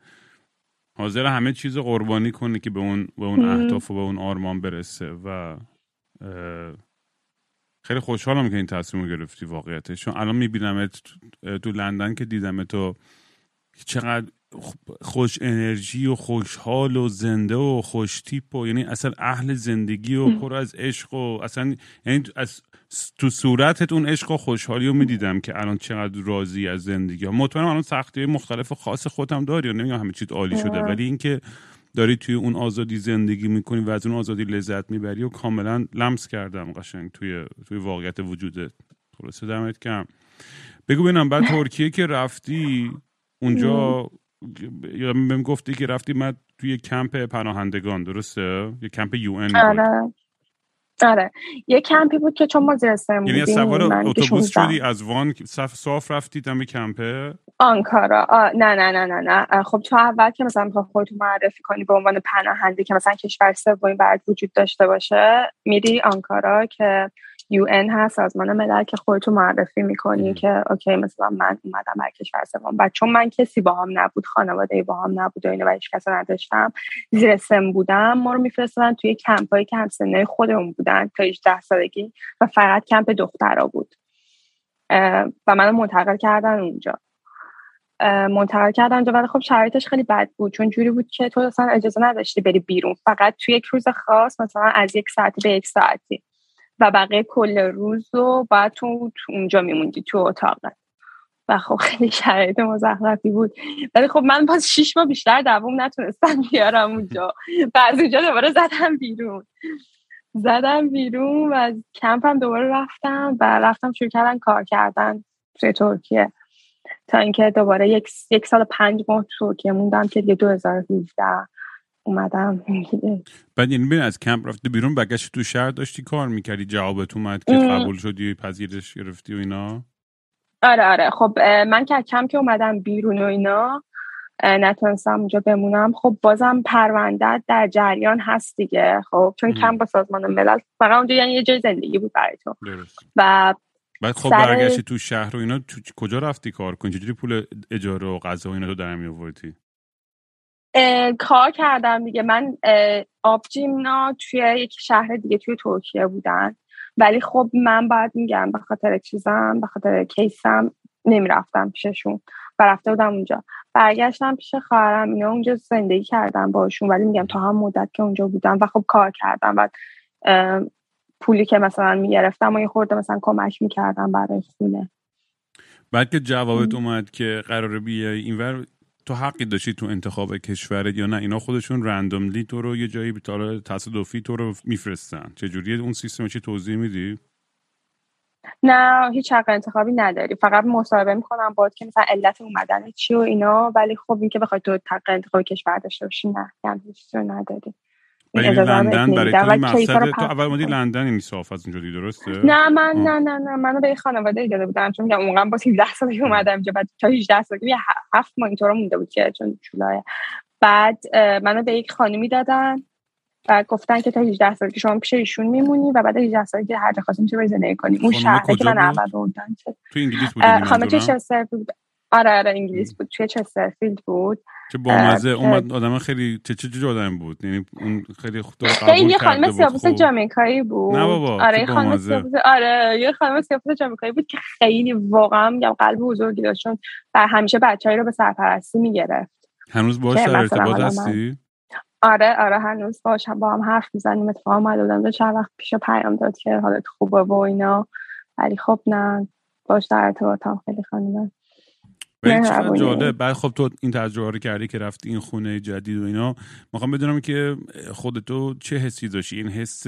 حاضر همه چیز قربانی کنه که به اون به اون اهداف و به اون آرمان برسه و خیلی خوشحالم که این تصمیم رو گرفتی واقعیتش. چون الان میبینمت تو لندن که دیدم تو چقدر خوش انرژی و خوشحال و زنده و خوش تیپ و یعنی اصلا اهل زندگی و پر از عشق و اصلا یعنی از تو صورتت اون عشق و خوشحالی رو می‌دیدم که الان چقدر راضی از زندگی ها. مطمئنم الان سختی مختلف خاص خودم داری و نمیگم همه چیز عالی شده ولی اینکه داری توی اون آزادی زندگی می‌کنی و از اون آزادی لذت می‌بری و کاملا لمس کردم قشنگ توی توی واقعیت وجودت خلاصه دمت کم بگو ببینم بعد ترکیه که رفتی اونجا بهم گفتی که رفتی من توی کمپ پناهندگان درسته؟ یه کمپ یو ان آره. آره. یه کمپی بود که چون ما زیرستان یعنی سوار اتوبوس شدی از وان صف صاف رفتی دم کمپه آنکارا. نه نه نه نه نه. خب تو اول که مثلا می‌خوای خودتو معرفی کنی به عنوان پناهنده که مثلا کشور سومی برات وجود داشته باشه میری آنکارا که یو ان هست سازمان ملل که خودتو معرفی می‌کنی که اوکی مثلا من اومدم بر کشور سوم. و چون من کسی با هم نبود خانواده با هم نبود و اینو و هیچ نداشتم زیر سن بودم ما رو میفرستادن توی کمپایی که همسنه خودمون بودن تا 18 سالگی و فقط کمپ دخترا بود. و منو منتقل کردن اونجا. منتقل کردن اونجا ولی خب شرایطش خیلی بد بود. چون جوری بود که تو اصلا اجازه نداشتی بری بیرون. فقط توی یک روز خاص مثلا از یک ساعتی به یک ساعتی. و بقیه کل روز رو باید تو, اونجا میموندی تو اتاقت و خب خیلی شرایط مزخرفی بود. ولی خب من باز شیش ماه بیشتر دوام نتونستم بیارم اونجا. و از اونجا دوباره زدم بیرون. زدم بیرون و از کمپم دوباره رفتم و رفتم شروع کردن کار کردن توی ترکیه. تا اینکه دوباره یک, یک سال پنج ماه ترکیه موندم که دیگه 2017 اومدم. بعد یعنی ببین از کمپ رفتی بیرون بگشت تو شهر داشتی کار می‌کردی جوابت اومد که قبول شدی پذیرش گرفتی و اینا؟ آره آره. خب من که کمپ که اومدم بیرون و اینا نتونستم اونجا بمونم. خب بازم پرونده در جریان هست دیگه. خب چون کم با سازمان ملل فقط اونجا یعنی یه جای زندگی بود برای تو. و بعد خب سر... برگشتی تو شهر و اینا تو کجا رفتی کار کنی؟ چجوری پول اجاره و غذا و اینا تو در آوردی کار کردم دیگه. من آبجیمنا توی یک شهر دیگه توی ترکیه بودن. ولی خب من باید میگم به خاطر چیزم به خاطر کیسم نمی‌رفتم پیششون و رفته بودم اونجا. برگشتم پیش خواهرم اینا اونجا زندگی کردم باشون ولی میگم تا هم مدت که اونجا بودم و خب کار کردم و پولی که مثلا می‌گرفتم و یه خورده مثلا کمک می‌کردم برای خونه. بعد که جوابت اومد که قرار بیای اینور تو حقی داشتی تو انتخاب کشورت یا نه؟ اینا خودشون رندوملی تو رو یه جایی به تصادفی تو رو میفرستن. چجوری اون سیستم چی توضیح میدی؟ نه هیچ حق انتخابی نداری. فقط مصاحبه می‌کنم باید که مثلا علت اومدن چی و اینا. ولی خب اینکه بخوای تو حق انتخاب کشور داشته باشی نه. یعنی نداری. ولی لندن برای تو مقصد تو اول مدی لندن این صاف از اونجا درسته؟ نه من نه نه نه منو به خانواده داده بودم چون میگم اونقدر با 17 سالگی اومدم اینجا بعد تا 18 سالگی هفت ماه اینطور مونده بود که چون چولای بعد منو به یک خانمی دادن و گفتن که تا 18 سالگی شما پیش ایشون میمونی و بعد 18 سالگی هر جا خواستیم چه زندگی کنی. اون شهری که من اول بودن تو انگلیس بود خانم چه بود. آره آره انگلیس بود. توی چسترفیلد بود. چه بامزه. اومد آدم خیلی چه چه آدم بود؟ یعنی اون خیلی خود خیلی خانم سیاپوس خب. جامیکایی بود. نه بابا آره خانم سیاپوس آره یه خانم سیاپوس جامیکایی بود که خیلی واقعا میگم قلب بزرگی داشت. چون همیشه بچه‌ای رو به سرپرستی می‌گرفت. هنوز باش در ارتباط هستی؟ آره آره هنوز باش با هم حرف می‌زنیم. اتفاقا اومده بودم چند وقت پیش پیام داد که حالت خوبه و اینا. ولی خب نه باش در ارتباطم خیلی خانم جالب. بعد خب تو این تجربه رو کردی که رفتی این خونه جدید و اینا. می‌خوام بدونم که خودتو چه حسی داشتی؟ این حس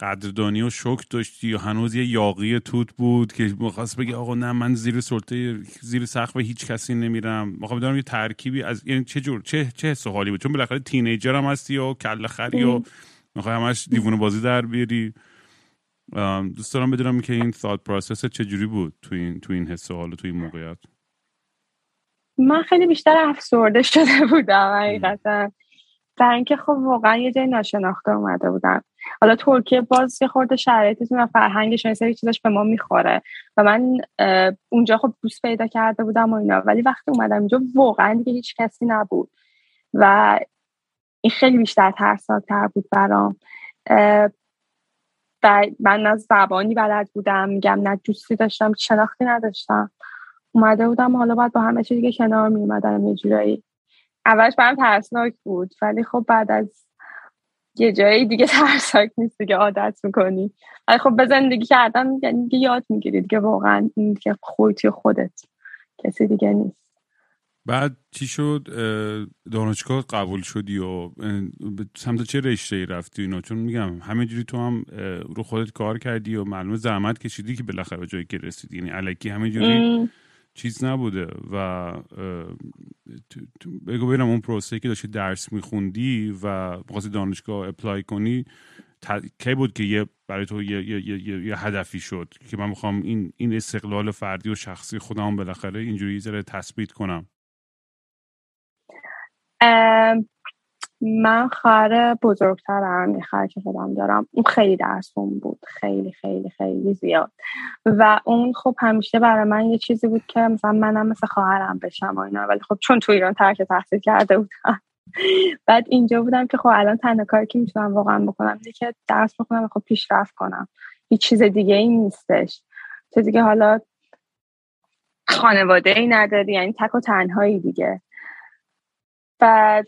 قدردانی و شکر داشتی یا هنوز یه یاغی توت بود که می‌خواست بگی آقا نه من زیر سلطه زیر سقف هیچ کسی نمیرم. می‌خوام بدونم یه ترکیبی از این چه جور چه چه حس حالی بود؟ چون بالاخره teenager هم هستی و کله خری و می‌خوای همش دیوونه بازی در بیاری. دوست دارم بدونم که این thought process چجوری بود تو این تو این حس حال تو این موقعیت؟ من خیلی بیشتر افسرده شده بودم حقیقتا. در اینکه خب واقعا یه جای ناشناخته اومده بودم. حالا ترکیه باز یه خورده شرایطتون و فرهنگش یه سری چیزاش به ما می‌خوره. و من اونجا خب دوست پیدا کرده بودم و اینا. ولی وقتی اومدم اینجا واقعا دیگه هیچ کسی نبود. و این خیلی بیشتر ترسناکتر بود برام. و من از زبانی بلد بودم. میگم نه دوستی داشتم شناختی نداشتم. اومده بودم حالا باید با همه چی دیگه کنار میومدم یه جورایی. اولش برام ترسناک بود ولی خب بعد از یه جایی دیگه ترسناک نیست دیگه عادت می‌کنی. ولی خب به زندگی کردن یعنی دیگه یاد می‌گیری دیگه واقعا این که خودتی خودت کسی دیگه نیست. بعد چی شد؟ دانشگاه قبول شدی و سمت چه رشته ای رفتی اینا؟ چون میگم همینجوری تو هم رو خودت کار کردی و معلومه زحمت کشیدی که بالاخره جایی که رسیدی. یعنی علکی همینجوری چیز نبوده و بگو ببینم اون پروسه که داشتی درس میخوندی و بخواستی دانشگاه اپلای کنی کی بود که یه برای تو یه, یه،, یه،, یه هدفی شد که من می‌خوام این این استقلال فردی و شخصی خودم بالاخره اینجوری ذره تثبیت کنم؟ من خواهر بزرگترم یه خواهر که خودم دارم. اون خیلی درسون بود. خیلی خیلی خیلی زیاد. و اون خب همیشه برای من یه چیزی بود که مثلا منم مثل خواهرم بشم و اینا. ولی خب چون تو ایران ترک تحصیل کرده بودم. بعد اینجا بودم که خب الان تنها کاری که می‌تونم واقعا بکنم اینه که درس بخونم و خب پیشرفت کنم. هیچ چیز دیگه ای نیستش. تو دیگه حالا خانواده ای نداری یعنی تک و تنهایی دیگه. بعد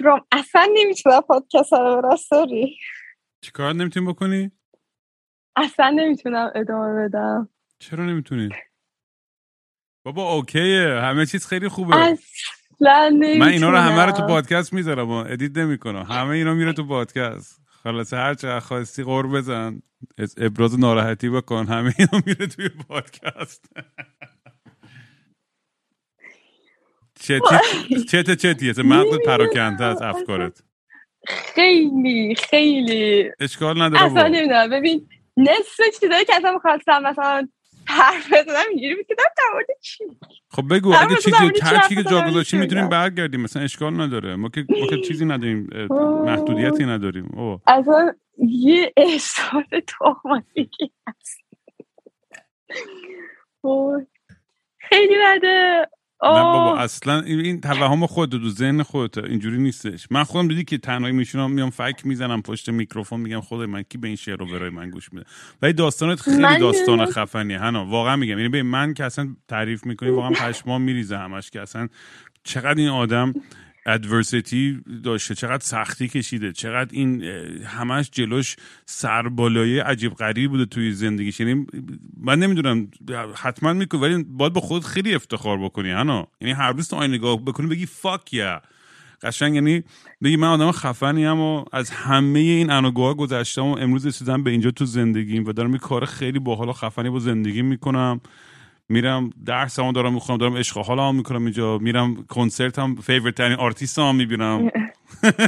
روم اصلا نمی‌تونم پادکست رو برم سوری. چیکار نمی‌تونی بکنی؟ اصلا نمی‌تونم ادامه بدم. چرا نمی‌تونی؟ بابا okay ه. همه چیز خیلی خوبه. اصلا نمی‌تونم من اینا رو همه رو تو پادکست می‌ذارم edit نمی‌کنم. همه اینا میره تو پادکست. خلاصه هر چه خواستی غر بزن. ابراز ناراحتی بکن. همه اینا میره توی پادکست. چتی چت چتیه. مغز پراکنده از افکارت. خیلی خیلی. اشکال نداره اصلا نمی‌دونم. ببین نصف چیزایی که اصلا می‌خواستم مثلا حرف بزنم اینجوری بود که در چی؟ خب بگو اگه چیزی ترکی که جا گذاشتی می‌تونیم برگردیم. مثلا اشکال نداره. ما که ما که چیزی نداریم محدودیتی نداریم. اصلا یه احساس تخماتیکی هست. خیلی بده. نه بابا اصلا این توهم خود دو ذهن خودت اینجوری نیستش. من خودم دیدی که تنهایی میشونم میام فک می‌زنم پشت میکروفون میگم خود من کی به این شعر رو برای من گوش میده؟ ولی داستانت خیلی داستان خفنیه. هنا واقعا میگم. یعنی به من که اصلا تعریف می‌کنی واقعا پشمام میریزه همش که اصلا چقدر این آدم ادورسیتی داشته چقدر سختی کشیده چقدر این همش جلوش سربالایی عجیب غریب بوده توی زندگیش. یعنی من نمی‌دونم حتما می‌کنی ولی باید با خود خیلی افتخار بکنی هنو یعنی هر روز تو آینه نگاه بکنی بگی fuck yeah قشنگ یعنی بگی من آدم خفنی هم و از همه این ان و گوها گذشتم و امروز رسیدم به اینجا تو زندگیم و دارم این کار خیلی باحال و خفنی با زندگی می‌کنم. میرم درس هم دارم می‌خونم دارم عشق حال هم می‌کنم اینجا. میرم کنسرت هم favorite ترین آرتیست هم می‌بینم.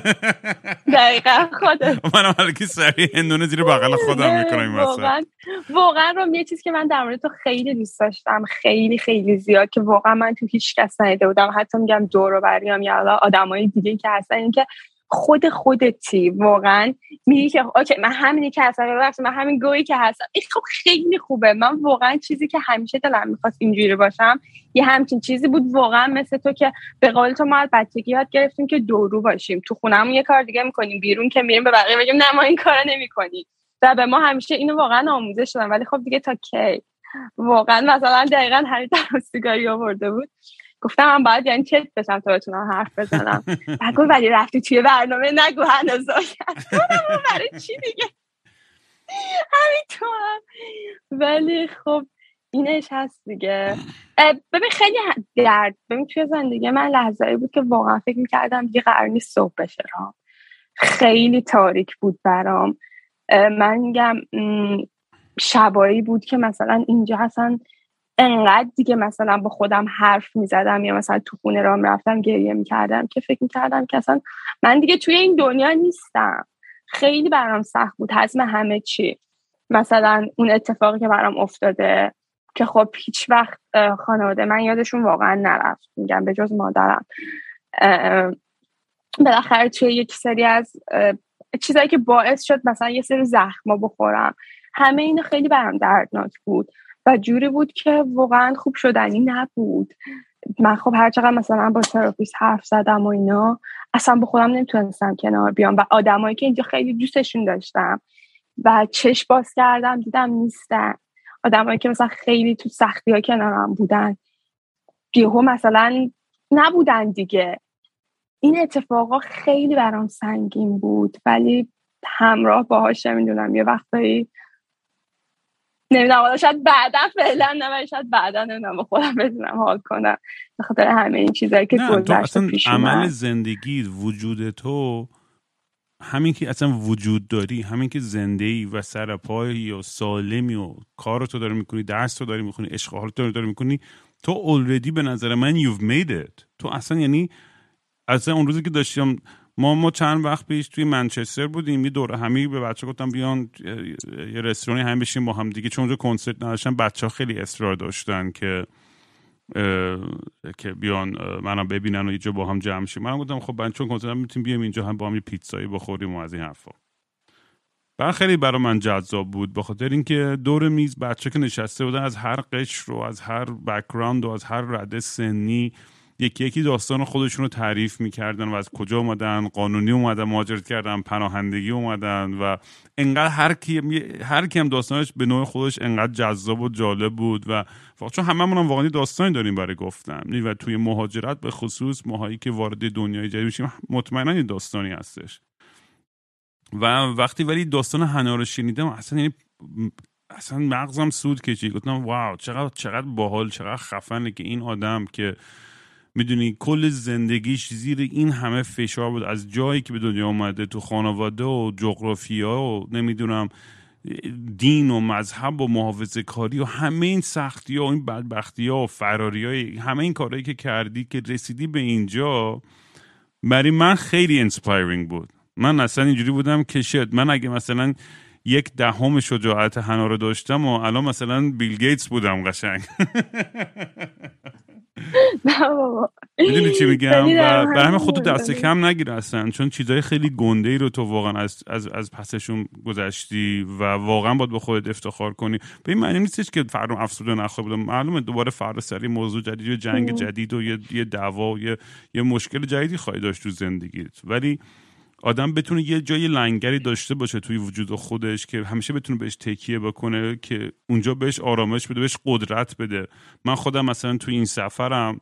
دقیقا خودت. منم حالا سریع هندونه زیر بغل خودم می‌کنم واقعا واقعا رو یه چیز که من در مورد تو خیلی دوست داشتم خیلی خیلی زیاد که واقعا من تو هیچ کس ندیده بودم. حتی میگم دور و بریام یا آدمای دیگه که هستن اینکه خود خودتی واقعا. میگی که اوکی من همینی که هستم ببخشید من همین گویی که هستم. این خب خیلی خوبه. من واقعا چیزی که همیشه دلم می‌خواست اینجوری باشم یه همچین چیزی بود واقعا مثل تو که به قول تو ما از بچگی یاد گرفتیم که دورو باشیم. تو خونهمون یه کار دیگه می‌کنیم بیرون که میریم به بقیه بگیم نه ما این کارا نمی‌کنیم. و به ما همیشه اینو واقعا آموزش دادن. ولی خب دیگه تا کی؟ واقعا مثلا دقیقا هر سیگاری آورده بود. گفتم من باید یعنی چت بشم تا بتونم حرف بزنم؟ نگو ولی رفتی توی برنامه نگو هنوز. برای چی دیگه همینطور ولی خب اینش هست دیگه. ببین خیلی درد. ببین توی زندگی من لحظه بود که واقعا فکر می‌کردم دیگه قرار نیست صبح بشه را خیلی تاریک بود برام. من میگم شبایی بود که مثلا اینجا اصلا انقدر دیگه مثلا با خودم حرف می‌زدم یا مثلا تو خونه رام رفتم گریه می‌کردم که فکر می‌کردم که اصلا من دیگه توی این دنیا نیستم. خیلی برام سخت بود حزم همه چی. مثلا اون اتفاقی که برام افتاده که خب هیچ وقت خانواده من یادشون واقعا نرفت میگم به جز مادرم. بالاخره توی یک سری از چیزایی که باعث شد مثلا یه سری زخما بخورم. همه اینو خیلی برام دردناک بود. و جوری بود که واقعا خوب شدنی نبود. من خب هر چقدر مثلا با تراپیست حرف زدم و اینا اصلا با خودم نمی‌تونستم کنار بیام و آدمایی که اینجا خیلی دوستشون داشتم و چش باز کردم دیدم نیستن. آدمایی که مثلا خیلی تو سختی ها کنارم بودن یهو مثلا نبودن دیگه. این اتفاقا خیلی برام سنگین بود ولی همراه باهاش نمی‌دونم. یه وقتایی نمی‌دونم شاید بعدا فعلا نه شاید بعدا نمی‌دونم با خودم بتونم حال کنم. به خاطر همه این چیزایی که گذشته پیش عمل زندگی وجود تو همین که اصلا وجود داری همین که زنده ای و سر پایی و سالمی و کار تو داری می‌کنی درس تو داری می‌کنی اشغال تو داری می‌کنی تو اولردی به نظر من you've made it. تو اصلا یعنی اصلا اون روزی که داشتیم ما ما چند وقت پیش توی منچستر بودیم یه دوره همی به بچه گفتم بیان یه رستورانی هم بشیم با هم دیگه چون اونجا کنسرت نداشتن بچه ها خیلی اصرار داشتن که که بیان منم ببینن و یه جا با هم جمع شیم. منم گفتم خب من چون کنسرت می‌تونیم بیام اینجا هم با هم یه پیتزایی بخوریم و از این حرفا. بر خیلی برای من جذاب بود به خاطر اینکه دور میز بچه که نشسته بودن از هر قشر و از هر بکراند و از هر رده سنی یکی یکی داستان خودشون رو تعریف می‌کردن و از کجا اومدن قانونی اومدن مهاجرت کردن پناهندگی اومدن و انقدر هر کی هر کی هم داستانش به نوع خودش انقدر جذاب و جالب بود و چون هممون هم واقعا داستانی داریم برای گفتن. یعنی و توی مهاجرت به خصوص ماهایی که وارد دنیای جدید میشیم مطمئنا یه داستانی هستش. و وقتی ولی داستان حنا رو شنیدم اصلا یعنی اصلا مغزم سود کشید. گفتم واو چقدر چقدر باحال چقدر خفنه که این آدم که می‌دونی کل زندگیش زیر این همه فشار بود. از جایی که به دنیا آمده تو خانواده و جغرافیا و نمی‌دونم دین و مذهب و محافظه کاری و همه این سختی ها و این بدبختی ها و فراری های همه این کارهایی که کردی که رسیدی به اینجا برای من خیلی inspiring بود. من اصلا اینجوری بودم که shit من اگه مثلا یک دهم شجاعت حنا رو داشتم و الان مثلا بیل گیتس بودم قشنگ. می‌دونی چی میگم؟ و به همه خودتو دست کم نگیر اصلا چون چیزای خیلی گنده ای رو تو واقعا از, از, از پسشون گذشتی و واقعا باید به خودت افتخار کنی. به این معنی نیستش که فردا افسوده نخواهی بودم. معلومه دوباره فردا سری موضوع جدید و جنگ جدید و یه, یه دعوا و یه, یه مشکل جدیدی خواهی داشت تو زندگیت. ولی آدم بتونه یه جای لنگری داشته باشه توی وجود خودش که همیشه بتونه بهش تکیه بکنه که اونجا بهش آرامش بده بهش قدرت بده. من خودم مثلا توی این سفرم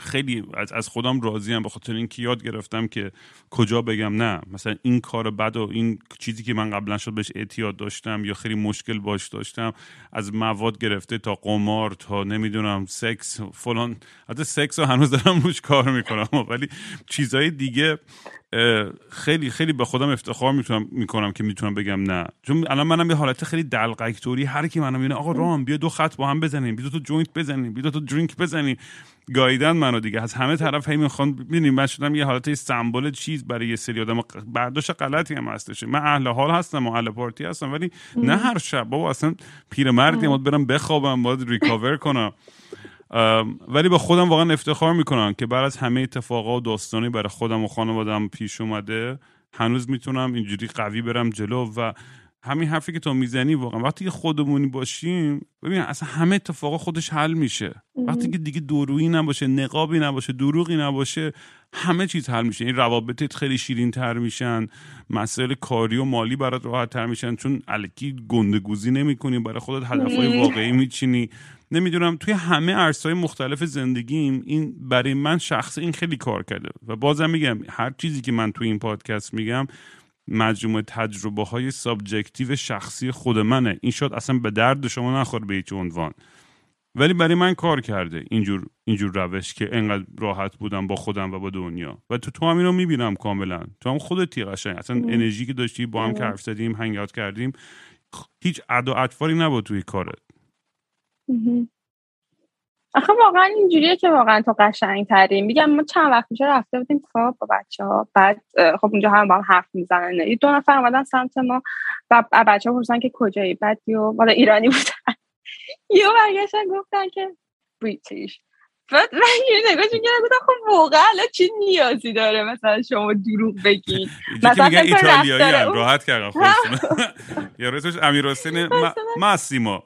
خیلی از, از خودم راضیم به خاطر اینکه یاد گرفتم که کجا بگم. نه مثلا این کار بد و این چیزی که من قبلا شدید بهش اعتیاد داشتم یا خیلی مشکل باش داشتم از مواد گرفته تا قمار تا نمی‌دونم سکس فلان. حتی سکس رو هنوز دارم روش کار می‌کنم. ولی چیزهای دیگه خیلی خیلی به خودم افتخار می‌تونم می‌کنم که می‌تونم بگم نه. چون الان منم یه حالت خیلی دلقک طوری هر کی منم می‌بینه آقا رام بیا دو خط با هم بزنیم بیا دو تا joint بزنیم بیا دو تا drink بزنیم. گایدن منو دیگه. از همه طرف هی می‌خوان ببینیم من شدم یه حالت سمبل چیز برای یه سری آدم. برداشت غلطی هم هستش. من اهل حال هستم و اهل پارتی هستم ولی نه هر شب. بابا اصلا پیرمردی باید برم بخوابم باید ریکاور کنم. ولی به خودم واقعا افتخار می‌کنم که بعد از همه اتفاقا و داستانی برای خودم و خانوادم پیش اومده هنوز می‌تونم اینجوری قوی برم جلو و همین حرفی که تو می‌زنی واقعا. وقتی که خودمونی باشیم ببین اصلا همه اتفاقا خودش حل میشه. وقتی که دیگه درویی نباشه نقابی نباشه دروغی نباشه همه چیز حل میشه. این روابطت خیلی شیرین تر میشن مسائل کاری و مالی برات راحت تر میشن چون الکی گندگوزی نمی‌کنی برای خودت هدفهای واقعی میچینی. نمی‌دونم توی همه عرصه‌های مختلف زندگیم این برای من شخصا خیلی کار کرده. و بازم میگم هر چیزی که من توی این پادکست میگم مجموعه تجربه های subjective شخصی خود منه. این شاید اصلا به درد شما نخور به هیچ عنوان. ولی برای من کار کرده اینجور اینجور روش که انقدر راحت بودم با خودم و با دنیا. و تو تو هم اینو می‌بینم کاملا. تو هم خودت قشنگ. اصلا انرژی که داشتی با هم که حرف زدیم هنگات کردیم هیچ ادا اطفاری نبود توی کارت. آخه واقعا اینجوریه که واقعا تو قشنگ ترین میگم ما چند وقت میشه رفته بودیم خواب با بچه ها بعد خب اونجا هم با هم حرف می‌زنن. یه دو نفر اومدن سمت ما و بچه ها پرسن که کجایی؟ بعد یو مال ایرانی بودن. یو برگشتن گفتن که بریتیش بعد من یه نگاه گفتم خب واقعا چی نیازی داره مثلا شما دروغ بگین مثلا ایتالیایی راحت کردن خودشون. یا رسوش امیر حسین ماسیمو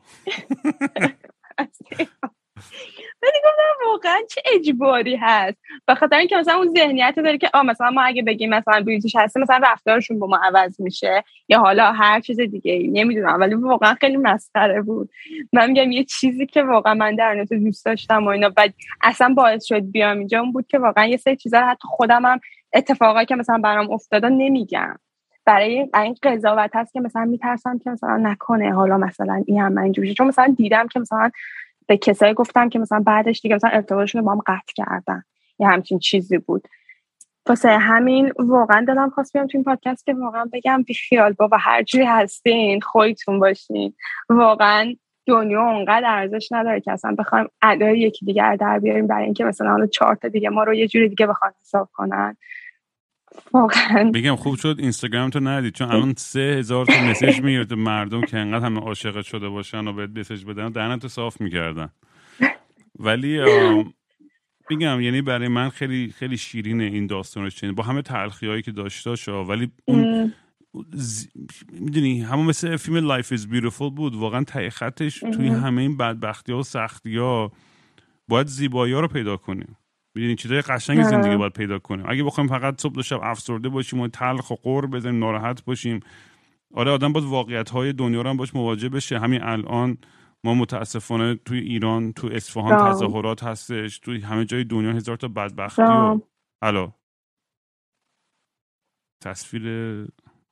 ولی گفتم واقعا چه اجباری هست؟ به خاطر اینکه مثلا اون ذهنیت داره که آ مثلا ما اگه بگیم مثلا بریتیش هستی مثلا رفتارشون با ما عوض میشه یا حالا هر چیز دیگه ای نمی‌دونم ولی واقعا خیلی مسخره بود. من میگم یه چیزی که واقعا من در نتو دوست داشتم و اینا بعد اصلا باعث شد بیام اینجا اون بود که واقعا یه سری چیزا حتی خودم هم اتفاقایی که مثلا برام افتاده نمیگم. برای این قضاوت هست که مثلا میترسم که مثلا نکنه حالا مثلا این هم اینجوری چون مثلا دیدم که مثلا به کسایی گفتم که مثلا بعدش دیگه مثلا ارتباطشون با هم قطع کردن. یه همچین چیزی بود. واسه همین واقعا دلم خواست بیام تو این پادکست که واقعا بگم بی خیال بابا هر جوری هستین خودتون باشین. واقعا دنیا اونقدر ارزش نداره که اصلا بخوایم ادای یکی دیگر در بیاریم برای اینکه مثلا حالا چهار تا دیگه ما رو یه جوری دیگه بخوان حساب کنن. واقعا. بگم خوب شد اینستاگرام تو ندید چون الان سه هزار تا مسیج می‌گیره مردم که انقدر همه عاشق شده باشن و بهت مسیج بدن دهنتو صاف می‌کردن. ولی میگم یعنی برای من خیلی خیلی شیرینه این داستانش با همه تلخی هایی که داشته شا ولی اون می‌دونی همون مثل فیلم Life is beautiful بود. واقعا ته خطش توی همه این بدبختی ها و سختی ها باید زیبایی ها رو پیدا کنیم. می‌دونی چیزای قشنگ زندگی باید پیدا کنیم. اگه بخوایم فقط صبح و شب افسرده باشیم و تلخ و غر بزنیم ناراحت باشیم. آره آدم باید واقعیت های دنیا رو هم باش مواجه بشه. همین الان ما متاسفانه توی ایران تو اصفهان تظاهرات هستش. توی همه جای دنیا هزار تا بدبختی و الو. تصویر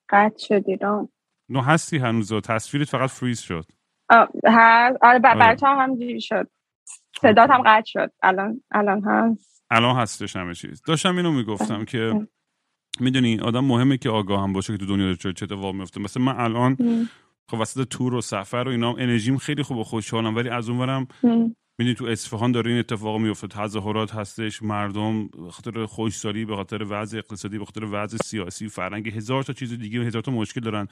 قطع شد ایران نو هستی هنوز. تصویرت فقط فریز شد. آره آره. بچه هم همجوری شد. صدات هم قطع شد. الان الان هست. الان هستش همه چیز. داشتم اینو می‌گفتم که می‌دونی آدم مهمه که آگاه هم باشه که تو دنیا چه اتفاق میفته مثل من الان خب وسط تور و سفر و اینا انرژیم خیلی خوب و خوشحالم ولی از اونورم می‌دونی تو اصفهان داره این اتفاق میفته تظاهرات هستش مردم به خاطر خوشسالی به خاطر وضع اقتصادی به خاطر وضع سیاسی فرنگی هزار تا چیز دیگه و هزار تا مشکل دارن.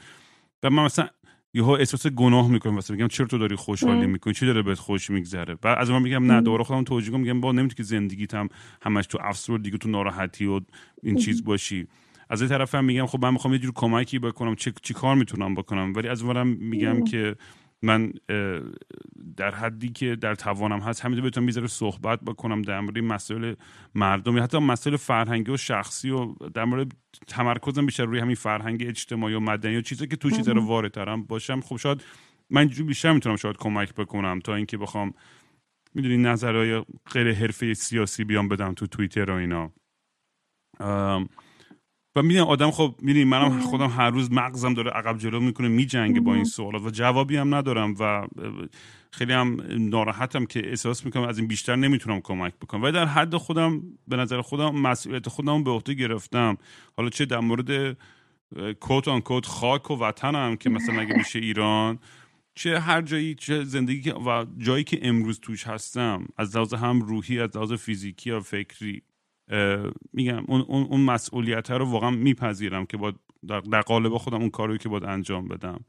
و من مثلا یهو احساس گناه می‌کنم مثلا میگم چرا تو داری خوشحالی می‌کنی؟ چی داره بهت خوش میگذره؟ بعد از من میگم نه دوباره خودم توجیه کنم میگم با نمی‌تونی که زندگیت هم همش تو افسور دیگه تو ناراحتی و این چیز باشی. از این طرف هم میگم خب من می‌خوام یه جور کمکی بکنم چی, چی کار می‌تونم بکنم؟ ولی از اونورم میگم که من در حدی که در توانم هست همین بتونم می‌ذاره صحبت بکنم در مورد مسائل مردم یا حتی مسائل فرهنگی و شخصی و در مورد تمرکزم بیشتر روی همین فرهنگ اجتماعی و مدنی و چیزی که تو چیزا رو واردترم باشم. خب شاید من بیشتر می‌تونم شاید کمک بکنم تا اینکه بخوام می‌دونی نظرهای غیر حرفه سیاسی بیام بدم تو توییتر و اینا. و می‌دونم آدم خب می‌دونی منم خودم هر روز مغزم داره عقب جلو می‌کنه میجنگه با این سوالات و جوابی هم ندارم و خیلی هم ناراحتم که احساس می‌کنم از این بیشتر نمی‌تونم کمک بکنم. و در حد خودم به نظر خودم مسئولیت خودم به عهده گرفتم. حالا چه در مورد کوت آن کوت خاک و وطنم که مثلا اگه میشه ایران چه هر جایی چه زندگی و جایی که امروز توش هستم از لحاظ هم روحی از لحاظ فیزیکی و فکری میگم اون, اون, اون مسئولیت رو واقعا میپذیرم که با در قالب خودم اون کاری که باید انجام بدم.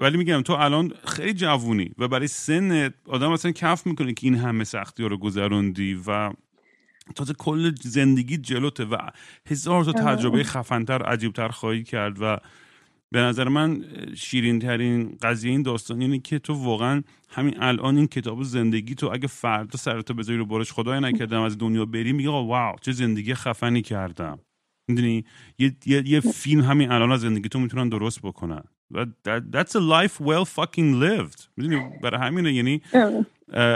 ولی میگم تو الان خیلی جوونی و برای سن آدم اصلا کف می‌کنه که این همه سختی رو گذروندی و تازه کل زندگی جلوته و هزار تا تجربه خفنتر عجیبتر خواهی کرد و به نظر من شیرین ترین قضیه این داستان اینه که تو واقعا همین الان این کتاب زندگی تو اگه فردا سرتو بذاری رو بارش خدای نکردم از دنیا بری میگه واو چه زندگی خفنی کردم. می‌دونی؟ یه،, یه،, یه فیلم همین الان از زندگی تو می‌تونن درست بکنن. و that's a life well fucking lived. می‌دونی؟ برای همینه یعنی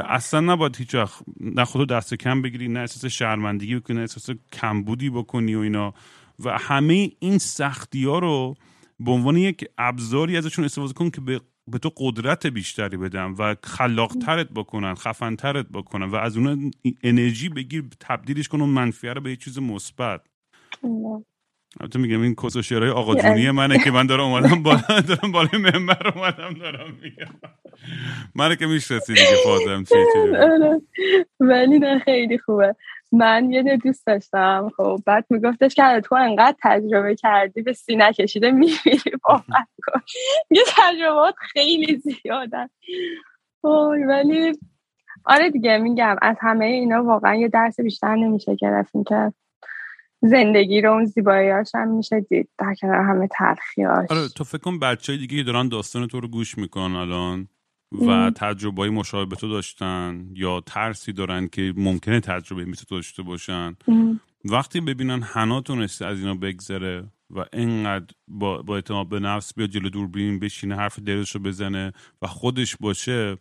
اصلا نباید هیچ وقت نه خودتو دست کم بگیری نه احساس شرمندگی بکنی نه احساس کمبودی بکنی و اینا. و همه این سختی ها رو به عنوان یک ابزاری ازشون استفاده کن که به به تو قدرت بیشتری بدن و خلاقترت بکنن خفنترت بکنن و از اون انرژی بگیر تبدیلش کن اون منفیه رو به یه چیز مثبت. البته میگم این کس و شعرهای آقا جونی منه که من دارم اومدم بالا دارم بالای منبر اومدم دارم میگم. منه که می‌شناسی دیگه فاطم چی آره. ولی نه خیلی خوبه. من یه دوست داشتم. خب بعد میگفتش که تو انقدر تجربه کردی به سینه کشیده می‌بینی واقعا یه تجربات خیلی زیادن. ولی آره دیگه میگم از همه اینا واقعا یه درس بیشتر نمیشه گرفت. که زندگی رو اون زیباییاش هم میشه دید در کنار همه تلخیاش آره تو فکر کن بچه دیگه دارن داستان تو رو گوش می‌کنن الان. و تجربه مشابه به تو داشتن یا ترسی دارن که ممکنه تجربه مثل تو داشته باشن؟ وقتی ببینن حنا تونسته از اینا بگذره و اینقدر با, با اعتماد به نفس بیاد جلو دوربین بشینه حرف دلش رو بزنه و خودش باشه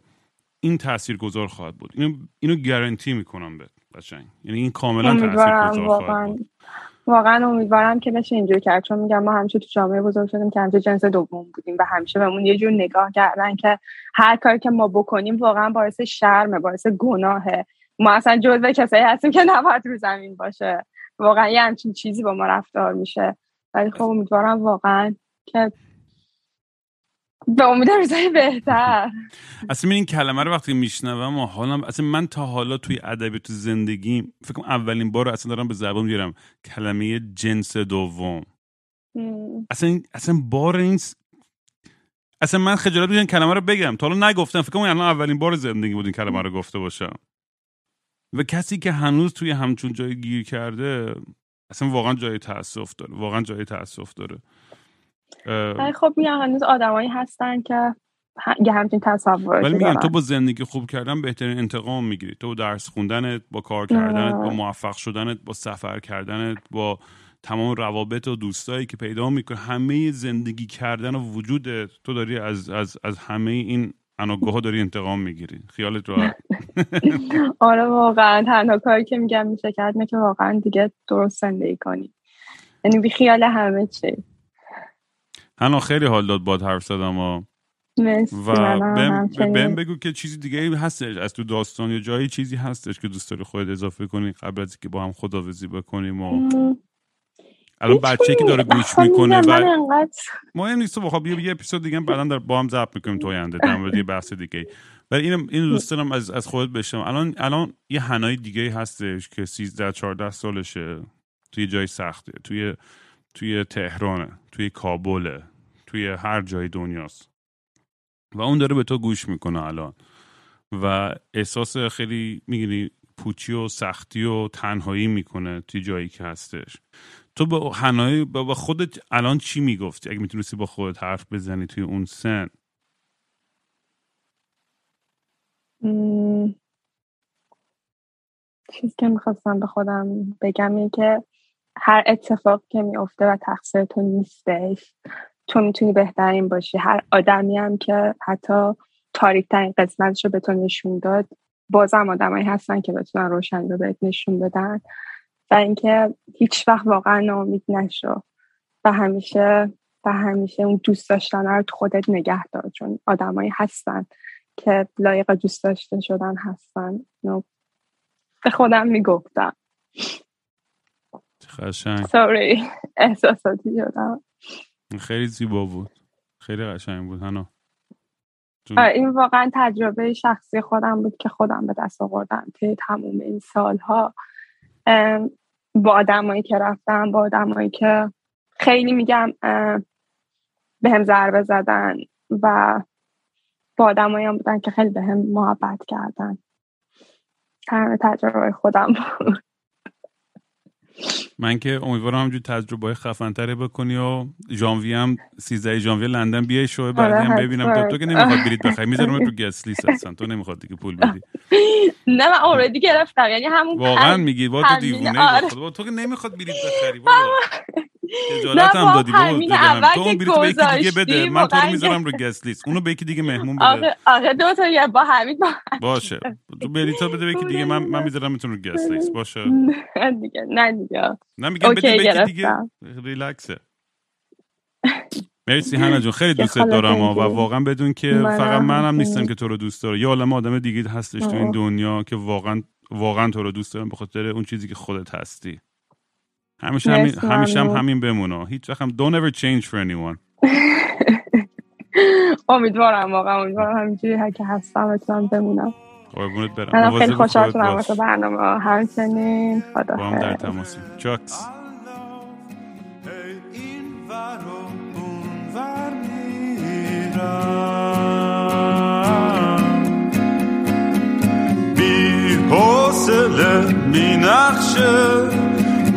این تأثیر گذار خواهد بود. اینو, اینو گارانتی می‌کنم بهت قشنگ. یعنی این کاملا تاثیرگذار خواهد بود. واقعا امیدوارم که بشه اینجور کرد. چون میگم ما همیشه تو جامعه بزرگ شدیم که همیشه جنس دوم بودیم و همیشه بهمون یه جور نگاه کردن که هر کاری که ما بکنیم واقعا باعث شرمه باعث گناهه. ما اصلا جزو کسایی هستیم که نباید رو زمین باشه. واقعا یه همچین چیزی با ما رفتار میشه. ولی خب امیدوارم واقعا که به امید روزای بهتر. اصلا این کلمه رو وقتی میشنوم و حالا اصلا من تا حالا توی ادبی تو زندگی فکر کنم اولین بار اصلا دارم به زبان می‌گیرم. کلمه جنس دوم. اصلا اصلا بار این اصلا من خجالت این کلمه رو بگم. تا حالا نگفتم. فکر کنم الان اولین بار زندگی بود این کلمه رو گفته باشم. و کسی که هنوز توی همچون جای گیر کرده اصلا واقعا جای تاسف داره. واقعا جای تاسف داره. خب میگم هنوز آدمایی هستن که یه همچین تصور ولی میگم تو با زندگی خوب کردن بهترین انتقام می‌گیری. تو درس خوندنت با کار کردنت با موفق شدنت با سفر کردنت با تمام روابط و دوستایی که پیدا می‌کنه همه زندگی کردن و وجودت تو داری از, از, از همه این اناگاه داری انتقام می‌گیری. خیالت راحت. آره واقعا تنها کاری که میگم میشه کرد که واقعا دیگه درست زندگی کنی. یعنی بی خیال همه چی. هنو خیلی حال داد باد حرف زدم و و بهم بگو که چیزی دیگه هستش. از تو داستان یا جایی چیزی هستش که دوست داری خودت اضافه کنی قبل از که با هم خداوزی بکنیم و الان بچه که داره گوش می‌کنه و مهم نیست تو خب یه اپیزود دیگه بعدا در با هم ضبط می‌کنیم تو آینده در مورد یه بحث دیگه ولی این این دوست دارم از از خودت بشم الان الان یه هنای دیگه هستش که 13 14 سالشه. توی جای سخته. توی توی تهرانه توی کابله توی هر جای دنیاست. و اون داره به تو گوش می‌کنه الان. و احساس خیلی می‌گیری پوچی و سختی و تنهایی می‌کنه توی جایی که هستش. تو با هنایی با خودت الان چی می‌گفتی؟ اگه می‌تونستی با خودت حرف بزنی توی اون سن. چیزی که می‌خواستم به خودم بگم اینه که هر اتفاق که میفته و تقصیر تو نیستش تو می‌تونی بهترین باشی. هر آدمی هم که حتی تاریکترین قسمتش رو به تو نشون داد بازم آدمایی هستن که بتونن روشن رو بهت نشون بدن. و اینکه هیچ وقت واقعا ناامید نشو و همیشه و همیشه اون دوست داشتن رو تو خودت نگه دار. چون آدمایی هستن که لایق دوست داشته شدن هستن. به خودم می‌گفتم. خشنگ سوری احساساتی شدم. خیلی زیبا بود. خیلی قشنگ بود هنو این واقعا تجربه شخصی خودم بود که خودم به دست آوردم که تموم این سالها. با آدمایی که رفتم با آدمایی که خیلی میگم به هم ضربه زدن و با آدمایی هم بودن که خیلی به هم محبت کردن. همه تجربه خودم بود. من که امیدوارم همجور تجربه خفنتره بکنی و ژانویه هم 13 ژانویه لندن بیای شو بعدی هم آره، ببینم. تو, تو که نمی‌خواد بلیط بخری می‌ذارم تو گست لیست هستن. تو نمی‌خواد دیگه پول بدی. نه من اوردی گرفتم یعنی همون واقعا میگی با تو دیوونه آره. تو که نمی‌خواد بلیط بخری اجالت هم دادی. بابا تو اون بلیط به یکی دیگه بده. من تو رو می‌ذارم رو گست لیست. اونو به یکی دیگه مهمون بده. آره آره دو تا با حمید باشه. تو بلیطا بده به یکی دیگه. من من می‌ذارم میتون رو گست لیست. باشه. نه دیگه نه دیگه. نه میگم بده به یکی دیگه. ریلکسه. مرسی هنه جون خیلی دوست دارم و واقعا بدون که فقط منم نیستم که تو رو دوست داره یا عالم آدم دیگه هستش تو این دنیا که واقعا واقعا تو رو دوست دارم به خاطر اون چیزی که خودت هستی. همیشه همین همیشه هم همین بمونه. هیچ وقت هم don't ever change for anyone. امیدوارم واقعا امیدوارم همینجوری که هستم بتونم بمونم. قربونت برم. من خیلی خوشحال شدم واسه برنامه همچنین. خدا با هم در تماسیم. چاکس بی حوصله می نقشه.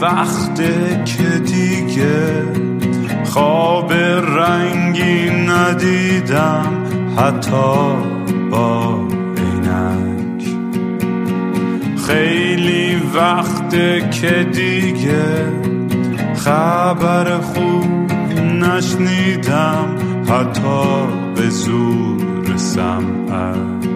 وقته که دیگه خواب رنگی ندیدم حتی با عینک. خیلی وقته که دیگه خبر خوب نشنیدم حتی به زور سمعت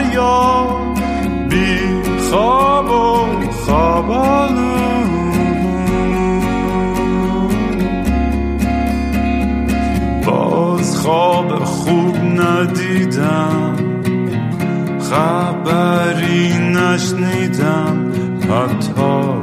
بی خواب و خوابالود باز خواب خوب ندیدم خبری نشنیدم حتی